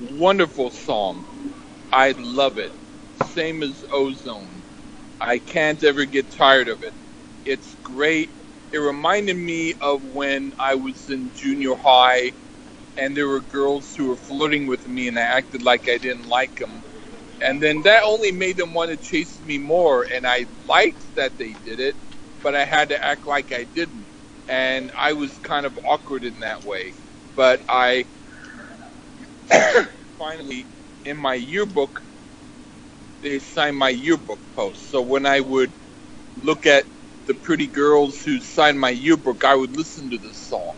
Wonderful song. I love it. Same as Ozone. I can't ever get tired of it. It's great. It reminded me of when I was in junior high and there were girls who were flirting with me and I acted like I didn't like them. And then that only made them want to chase me more. And I liked that they did it, but I had to act like I didn't. And I was kind of awkward in that way. But I finally, in my yearbook, they signed my yearbook post. So when I would look at the pretty girls who signed my yearbook, I would listen to this song.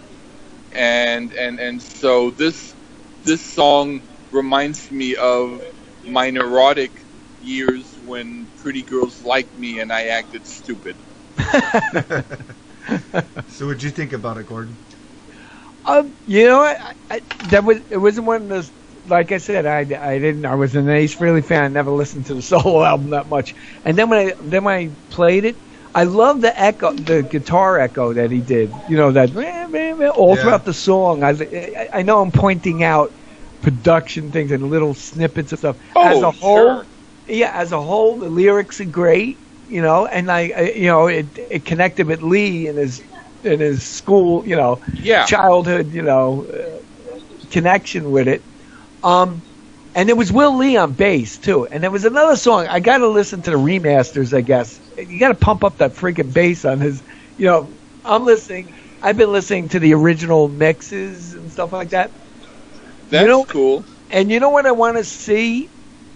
And and and so this this song reminds me of my neurotic years when pretty girls liked me and I acted stupid. So what'd you think about it, Gordon? Um, you know, I, I, that was it wasn't one of those. Like I said, I, I didn't. I was an Ace Frehley fan. I never listened to the solo album that much. And then when I then when I played it, I love the echo, the guitar echo that he did. You know that all Yeah. throughout the song. I, I I know I'm pointing out production things and little snippets of stuff. as Oh, a whole, sure. yeah, as a whole, the lyrics are great. You know, and I, I you know, it it connected with Lee and his in his school. You know, Yeah. childhood, you know, uh, connection with it. Um, and there was Will Lee on bass too. And there was another song. I got to listen to the remasters. I guess you got to pump up that freaking bass on his. You know, I'm listening. I've been listening to the original mixes and stuff like that. That's know- cool. And you know what I want to see?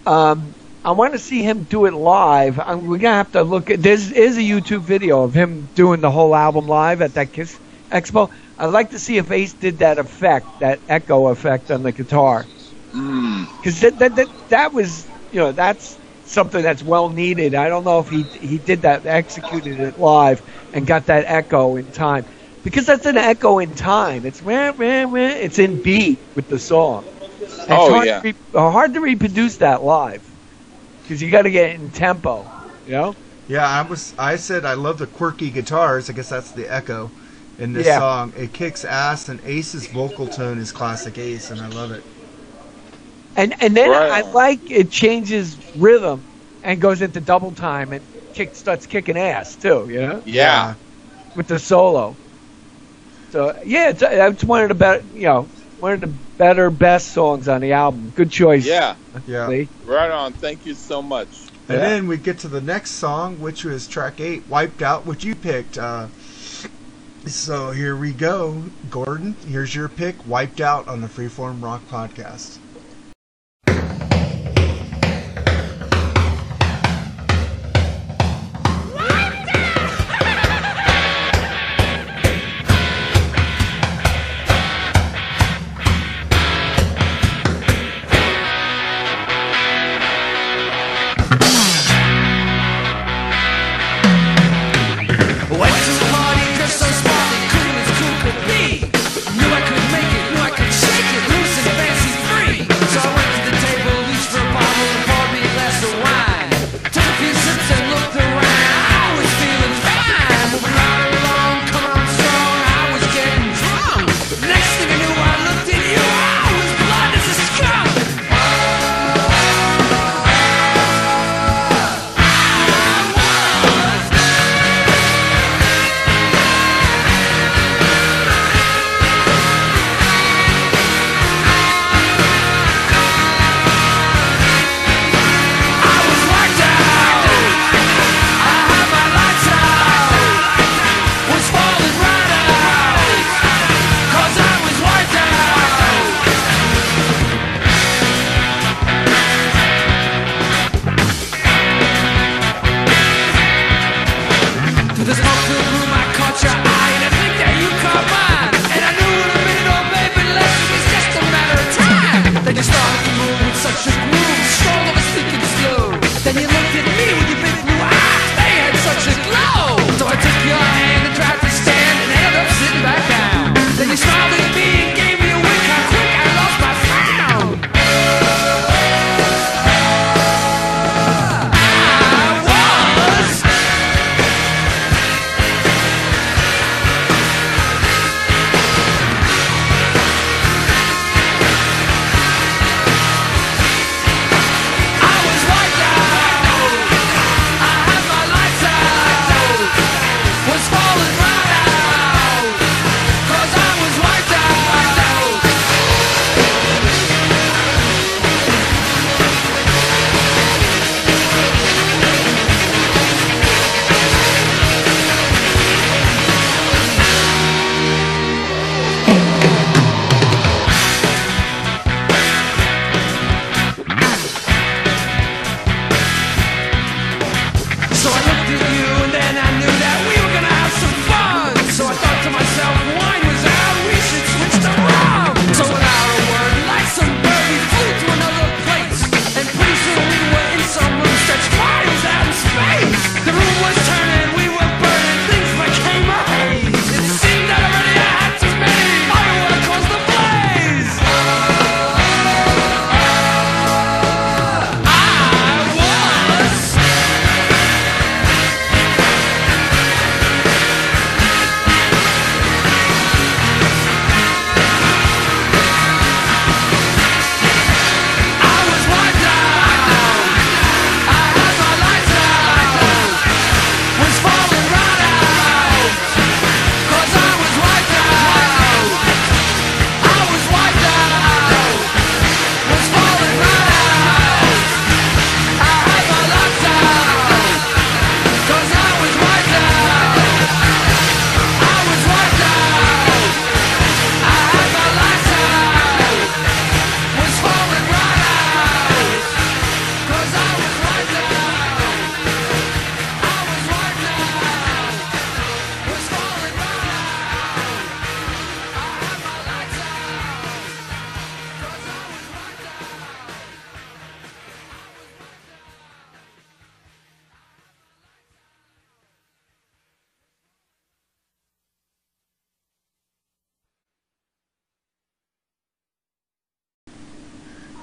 Um, I want to see him do it live. I'm, we're gonna have to look at. There's is a YouTube video of him doing the whole album live at that Kiss Expo. I'd like to see if Ace did that effect, that echo effect on the guitar, hmm. because that, that that that was you know that's something that's well needed. I don't know if he he did that, executed it live, and got that echo in time, because that's an echo in time. It's where where where it's in beat with the song. And Oh, it's hard yeah. To re- hard to reproduce that live because you got to get in tempo. You know. Yeah, I was. I said I love the quirky guitars. I guess that's the echo in this Yeah. song. It kicks ass, and Ace's vocal tone is classic Ace, and I love it. And and then Right I like it changes rhythm and goes into double time and kick starts kicking ass too. You know. Yeah. with the solo. So yeah, it's, it's one of the better, you know, one of the better, best songs on the album. Good choice, Yeah. Yeah. Lee. Right on. Thank you so much. And Yeah. then we get to the next song, which was track eight, "Wiped Out," which you picked. Uh, so here we go, Gordon. Here's your pick, "Wiped Out" on the Freeform Rock Podcast.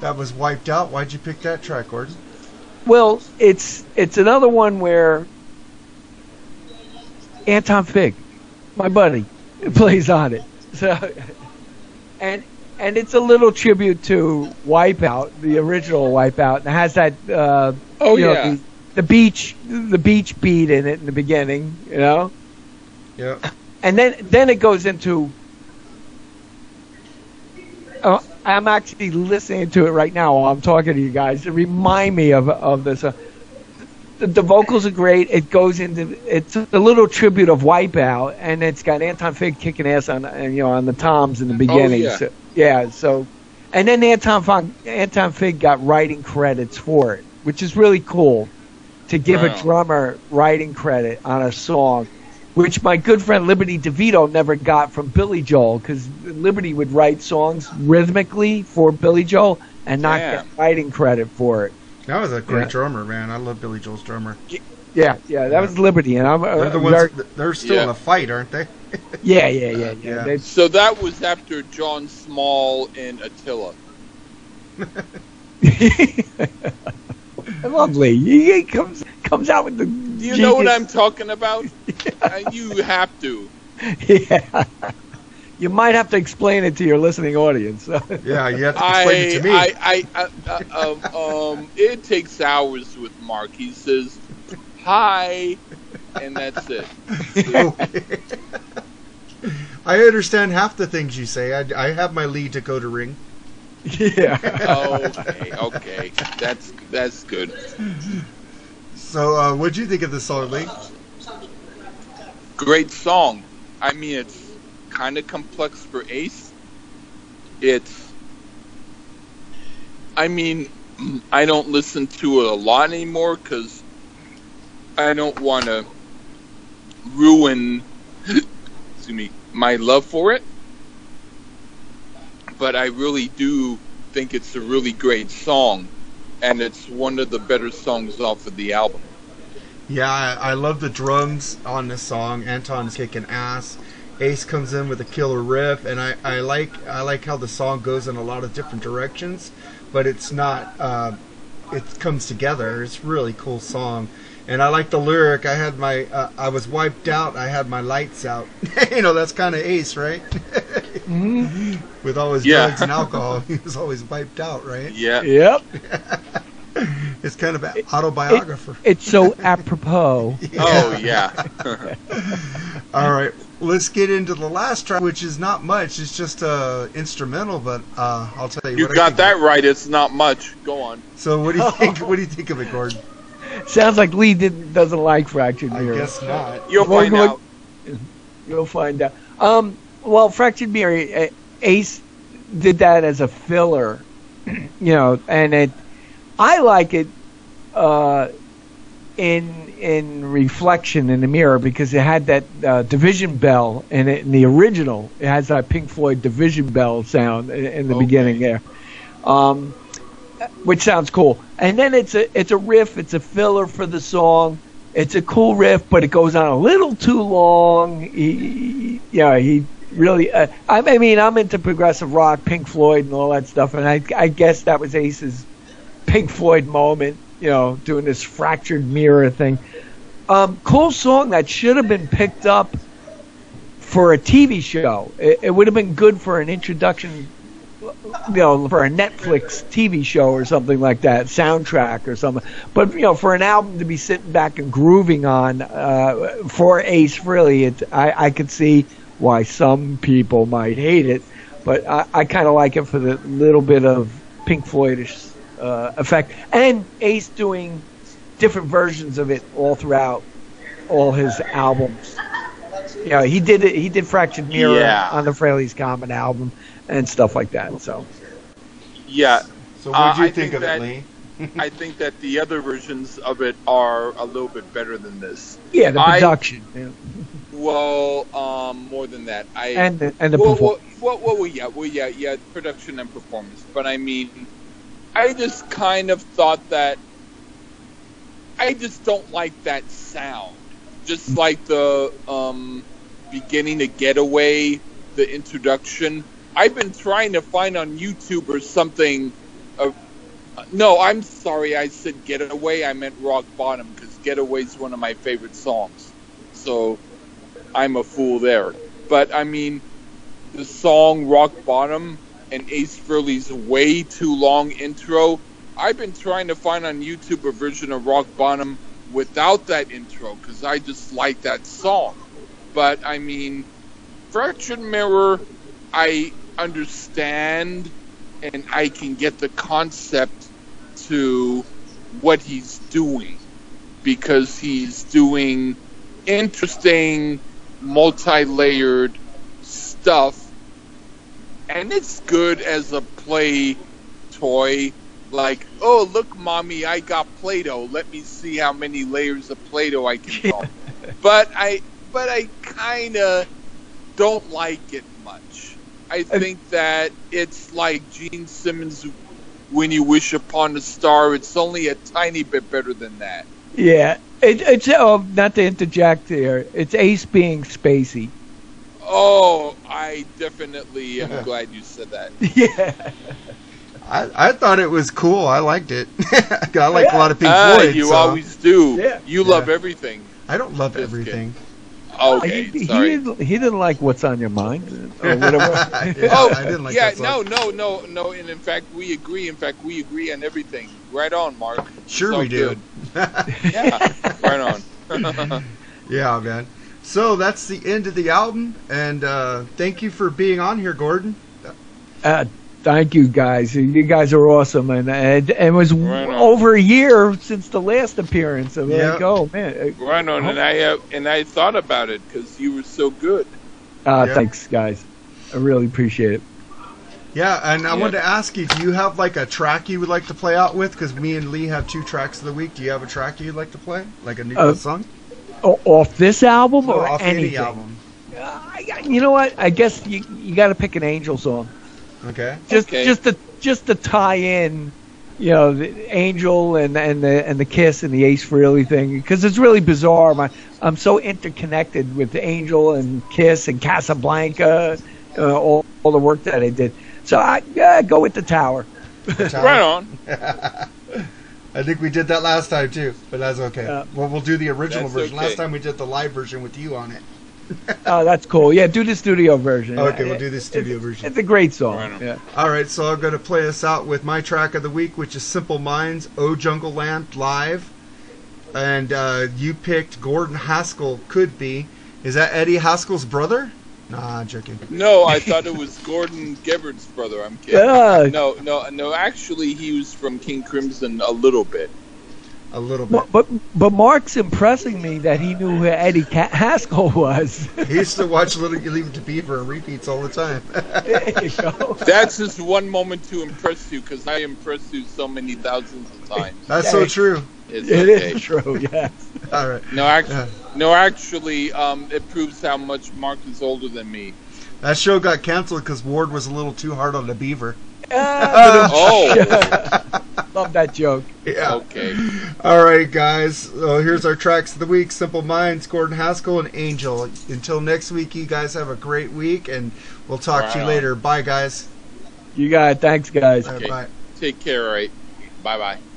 That was wiped out. Why'd you pick that track, Gordon? Well, it's it's another one where Anton Fig, my buddy, plays on it. So, and and it's a little tribute to Wipeout, the original Wipeout, and it has that uh, Oh, you know, yeah. the, the beach the beach beat in it in the beginning, you know, Yeah. and then then it goes into. Uh, I'm actually listening to it right now while I'm talking to you guys to remind me of of this. Uh, the, the vocals are great. It goes into it's a little tribute of Wipeout, and it's got Anton Fig kicking ass on you know on the toms in the beginning. yeah. So, yeah. So, and then Anton Fig, Anton Fig got writing credits for it, which is really cool to give Wow. a drummer writing credit on a song, which my good friend Liberty DeVito never got from Billy Joel because Liberty would write songs rhythmically for Billy Joel and not Damn. get writing credit for it. That was a great Yeah. drummer, man. I love Billy Joel's drummer. Yeah, yeah, that was Liberty, and I'm uh, They're the ones. very- They're still Yeah. in a fight, aren't they? yeah, yeah, yeah, yeah. Yeah. They- So that was after Jon Small and Attila. Lovely. He he comes comes out with the. Do you know what I'm talking about? Uh, you have to. Yeah. You might have to explain it to your listening audience. Yeah, you have to explain it to me. I, I, uh, uh, um, um, it takes hours with Mark. He says, "Hi," and that's it. I understand half the things you say. I, I have my lead Dakota ring. yeah. Okay, okay, that's that's good. So, uh, what do you think of the song, Lee? Great song. I mean, it's kind of complex for Ace. It's. I mean, I don't listen to it a lot anymore because I don't want to ruin, excuse me, my love for it. But I really do think it's a really great song, and it's one of the better songs off of the album. Yeah, I, I love the drums on this song. Anton's kicking ass. Ace comes in with a killer riff, and I, I like I like how the song goes in a lot of different directions, but it's not. Uh, it comes together. It's a really cool song, and I like the lyric. I had my uh, I was wiped out. I had my lights out. you know that's kind of Ace, right? With all his Yeah. drugs and alcohol, he was always wiped out, right? Yeah. Yep. It's kind of an autobiographer. It's so apropos. Oh yeah. All right, let's get into the last track, which is not much. It's just uh, instrumental, but uh, I'll tell you. You what I got think that of right. It's not much. Go on. So, what do you think? what do you think of it, Gordon? Sounds like Lee didn't, doesn't like Fractured I guess not. You'll find look- out. You'll find out. Um, well, Fractured Mirror, uh, Ace did that as a filler, you know, and it. I like it uh, in in reflection in the mirror because it had that uh, division bell in it. In the original, it has that Pink Floyd division bell sound in, in the Okay. beginning there, um, which sounds cool. And then it's a it's a riff. It's a filler for the song. It's a cool riff, but it goes on a little too long. He, yeah, he really. Uh, I, I mean, I'm into progressive rock, Pink Floyd, and all that stuff, and I, I guess that was Ace's Pink Floyd moment. You know, doing this fractured mirror thing. Um, cool song that should have been picked up for a TV show. It, it would have been good for an introduction you know, for a Netflix TV show or something like that, soundtrack or something. But you know, for an album to be sitting back and grooving on uh, for Ace Frehley, it I, I could see why some people might hate it, but I, I kind of like it for the little bit of Pink Floydish uh, effect, and Ace doing different versions of it all throughout all his albums. You know, he did it. He did Fractured Mirror Yeah. on the Frehley's Comet album and stuff like that. So. Yeah. So, what do Uh, you I think, think of that- it, Lee? I think that the other versions of it are a little bit better than this. Yeah, the I- production yeah. Well, um, more than that. I and the, and the well, performance. well, well, well, yeah, well, yeah, yeah, production and performance. But I mean, I just kind of thought that I just don't like that sound. Just like the um, beginning of Getaway, the introduction. I've been trying to find on YouTube or something no, I'm sorry. I said Getaway. I meant Rock Bottom because Getaway's one of my favorite songs. So I'm a fool there. But I mean, the song Rock Bottom and Ace Frehley's way too long intro. I've been trying to find on YouTube a version of Rock Bottom without that intro because I just like that song. But I mean, Fractured Mirror, I understand and I can get the concept to what he's doing because he's doing interesting, multi layered stuff. And it's good as a play toy. Like, oh, look, mommy, I got Play Doh. Let me see how many layers of Play Doh I can draw. but I, but I kind of don't like it. I think that it's like Gene Simmons when you wish upon a star. It's only a tiny bit better than that. Yeah, it, it's oh, not to interject here. It's Ace being spacey. Oh, I definitely am glad you said that. Yeah, I, I thought it was cool. I liked it. I like a lot of Pink Ah, Floyd. you so always do. Yeah. You love everything. I don't love Just everything. Okay, he, he sorry. didn't. He didn't like what's on your mind or whatever. Yeah, oh, I didn't like yeah, that song. no, no, no, no. And in fact, we agree. In fact, we agree on everything. Right on, Mark. Sure It's all we do. Yeah, right on. Yeah, man. So that's the end of the album, and uh, thank you for being on here, Gordon. Uh, thank you guys. You guys are awesome, and and, and it was Right over a year since the last appearance. I'm Yeah. like, oh man. right on. And I uh, and I thought about it because you were so good. Uh, Yeah. Thanks, guys. I really appreciate it. Yeah, and I Yeah. wanted to ask you, do you have like a track you would like to play out with? Because me and Lee have two tracks of the week. Do you have a track you'd like to play, like a new Uh, song off this album or, or off anything? any album? Uh, I- you know what? I guess you you got to pick an Angel song. Okay. Just Okay. just to just to tie in, you know, the Angel and and the and the Kiss and the Ace Frehley thing because it's really bizarre. My, I'm so interconnected with Angel and Kiss and Casablanca, uh, all all the work that I did. So I uh, go with the Tower. Right on. I think we did that last time too, but that's okay. Yeah. Well, we'll do the original version. okay. Last time we did the live version with you on it. Oh, that's cool. Yeah, do the studio version. Okay, we'll do the studio It's- version. It's a great song. Right. Yeah. All right, so I'm going to play us out with my track of the week, which is Simple Minds, "Oh Jungleland" live, and uh, you picked Gordon Haskell. Could be. Is that Eddie Haskell's brother? Nah, I'm joking. No, I thought it was Gordon Gebert's brother. I'm kidding. Yeah. No, no, no. Actually, he was from King Crimson a little bit. A little bit. But, but but Mark's impressing me that he knew who Eddie Haskell was. He used to watch Little You Leave It to Beaver and repeats all the time. there you go. That's just one moment to impress you because I impress you so many thousands of times. That's so true. It's It okay. is true. Yes. All right. No, actually, Yeah. no, actually, um, it proves how much Mark is older than me. That show got canceled because Ward was a little too hard on the beaver. Ah, Oh, love that joke. Yeah. okay. All right, guys. So here's our tracks of the week: Simple Minds, Gordon Haskell, and Angel. Until next week, you guys have a great week, and we'll talk to you later. Bye, guys. You got it. Thanks, guys. All right, Okay. bye. Take care, all right? Bye bye.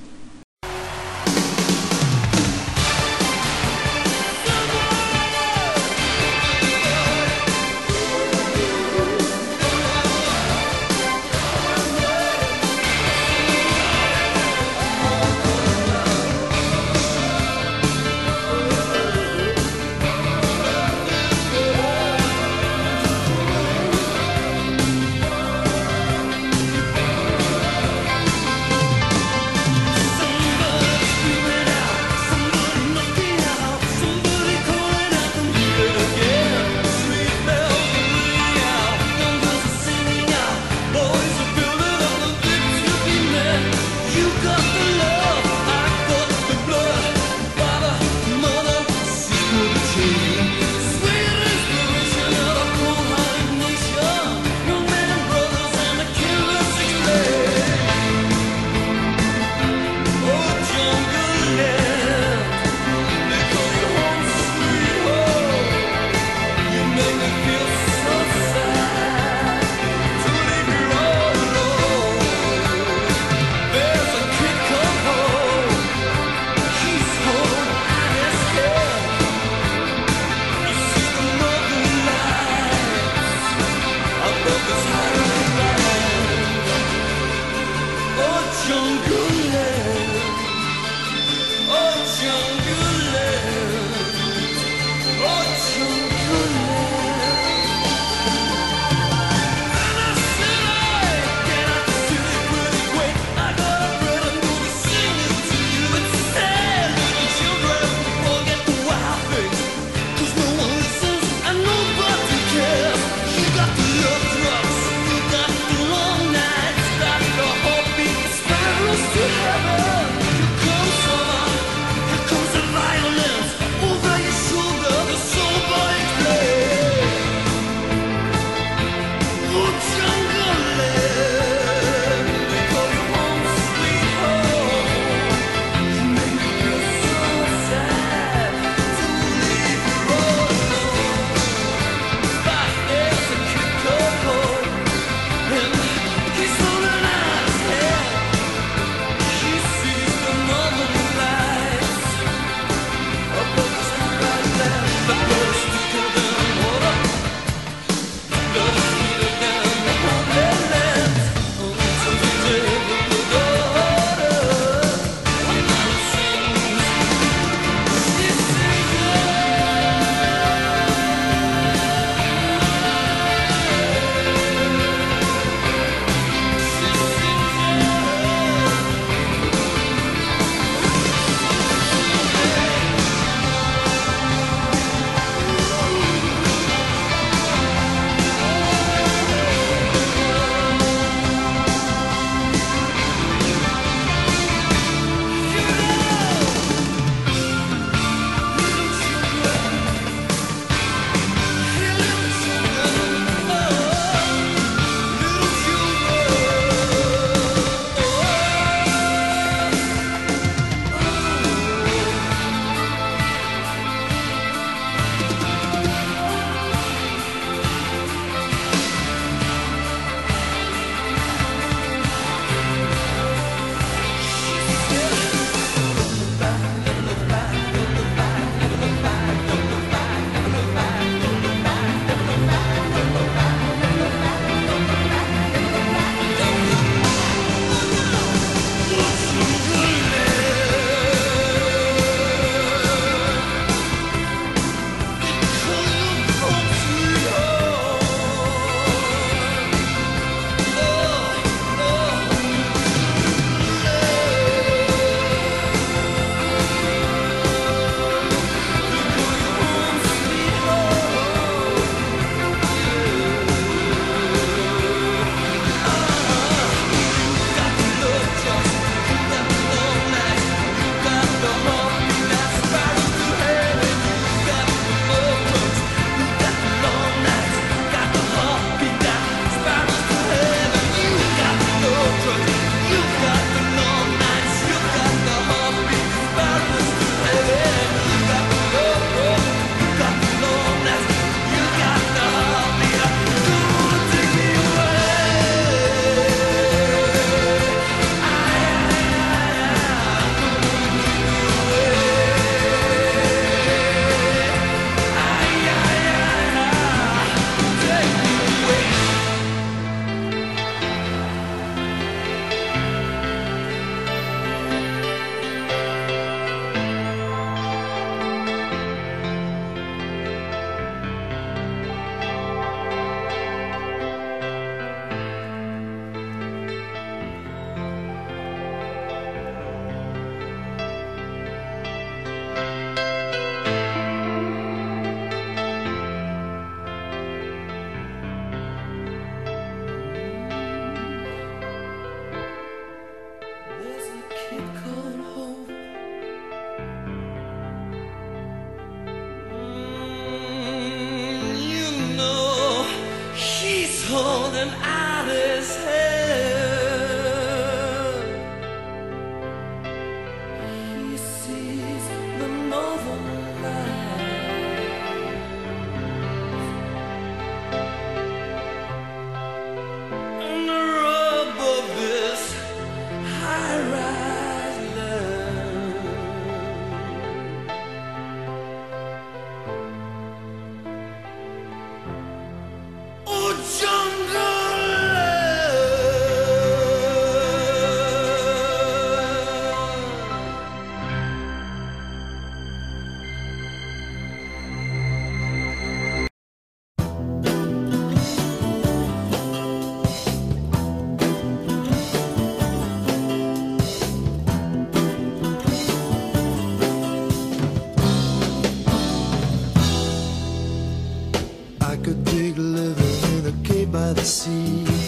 The sea,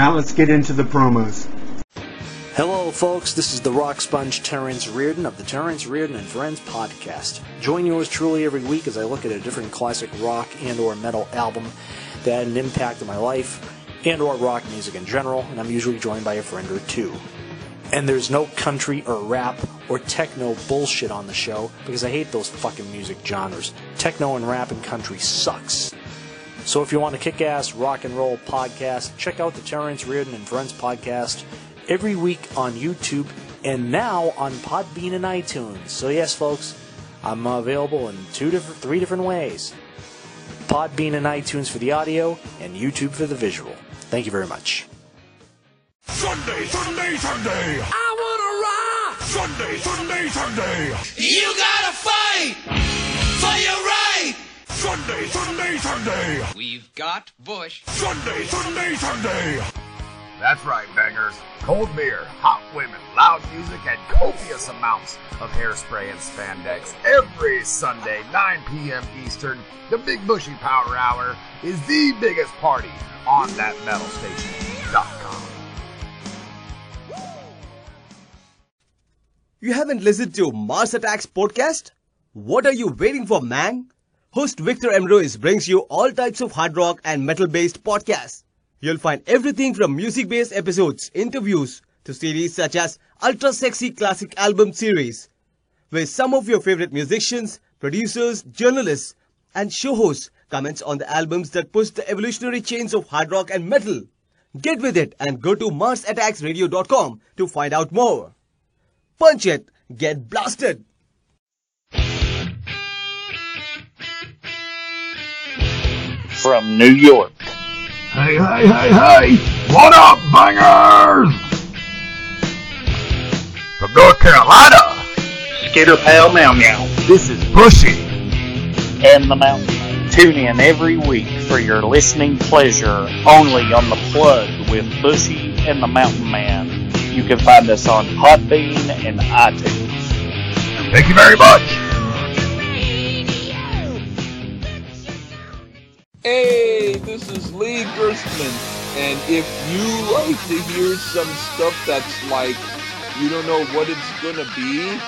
Now let's get into the promos. Hello, folks. This is the rock sponge Terrence Reardon of the Terrence Reardon and Friends podcast. Join yours truly every week as I look at a different classic rock and/or metal album that had an impact on my life and/or rock music in general, and I'm usually joined by a friend or two. And there's no country or rap or techno bullshit on the show because I hate those fucking music genres. Techno and rap and country sucks. So if you want a kick-ass rock and roll podcast, check out the Terrence Reardon and Friends podcast every week on YouTube and now on Podbean and iTunes. So yes, folks, I'm available in two different, three different ways. Podbean and iTunes for the audio, and YouTube for the visual. Thank you very much. Sunday, Sunday, Sunday. I wanna rock. Sunday, Sunday, Sunday. You gotta fight for your right. Sunday, Sunday, Sunday. We've got Bush. Sunday, Sunday, Sunday. That's right, bangers. Cold beer, hot women, loud music, and copious amounts of hairspray and spandex. Every Sunday, 9 p.m. Eastern, the Big Bushy Power Hour is the biggest party on that metalstation.com. You haven't listened to Mars Attacks podcast? What are you waiting for, man? Host Victor Emrois brings you all types of hard rock and metal based podcasts. You'll find everything from music based episodes, interviews, to series such as Ultra Sexy Classic Album Series, where some of your favorite musicians, producers, journalists, and show hosts comments on the albums that push the evolutionary chains of hard rock and metal. Get with it and go to MarsAttacksRadio.com to find out more. Punch it, get blasted! From New York, Hey, hey, hey, hey! What up, bangers? From North Carolina, Skitter Pal Meow Meow, this is Bushy. and the Mountain Man. Tune in every week for your listening pleasure only on the plug with Bushy and the Mountain Man. You can find us on Podbean and iTunes. Thank you very much. Hey, this is Lee Gerstmann, and if you like to hear some stuff that's like you don't know what it's gonna be,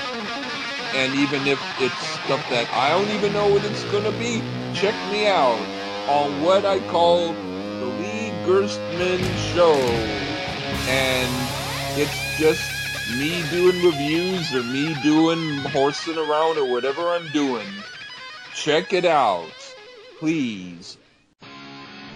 and even if it's stuff that I don't even know what it's gonna be, check me out on what I call the Lee Gerstmann Show, and it's just me doing reviews or me doing horsing around or whatever I'm doing. Check it out, please.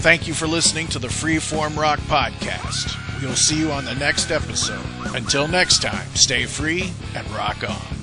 Thank you for listening to the Freeform Rock Podcast. We'll see you on the next episode. Until next time, stay free and rock on.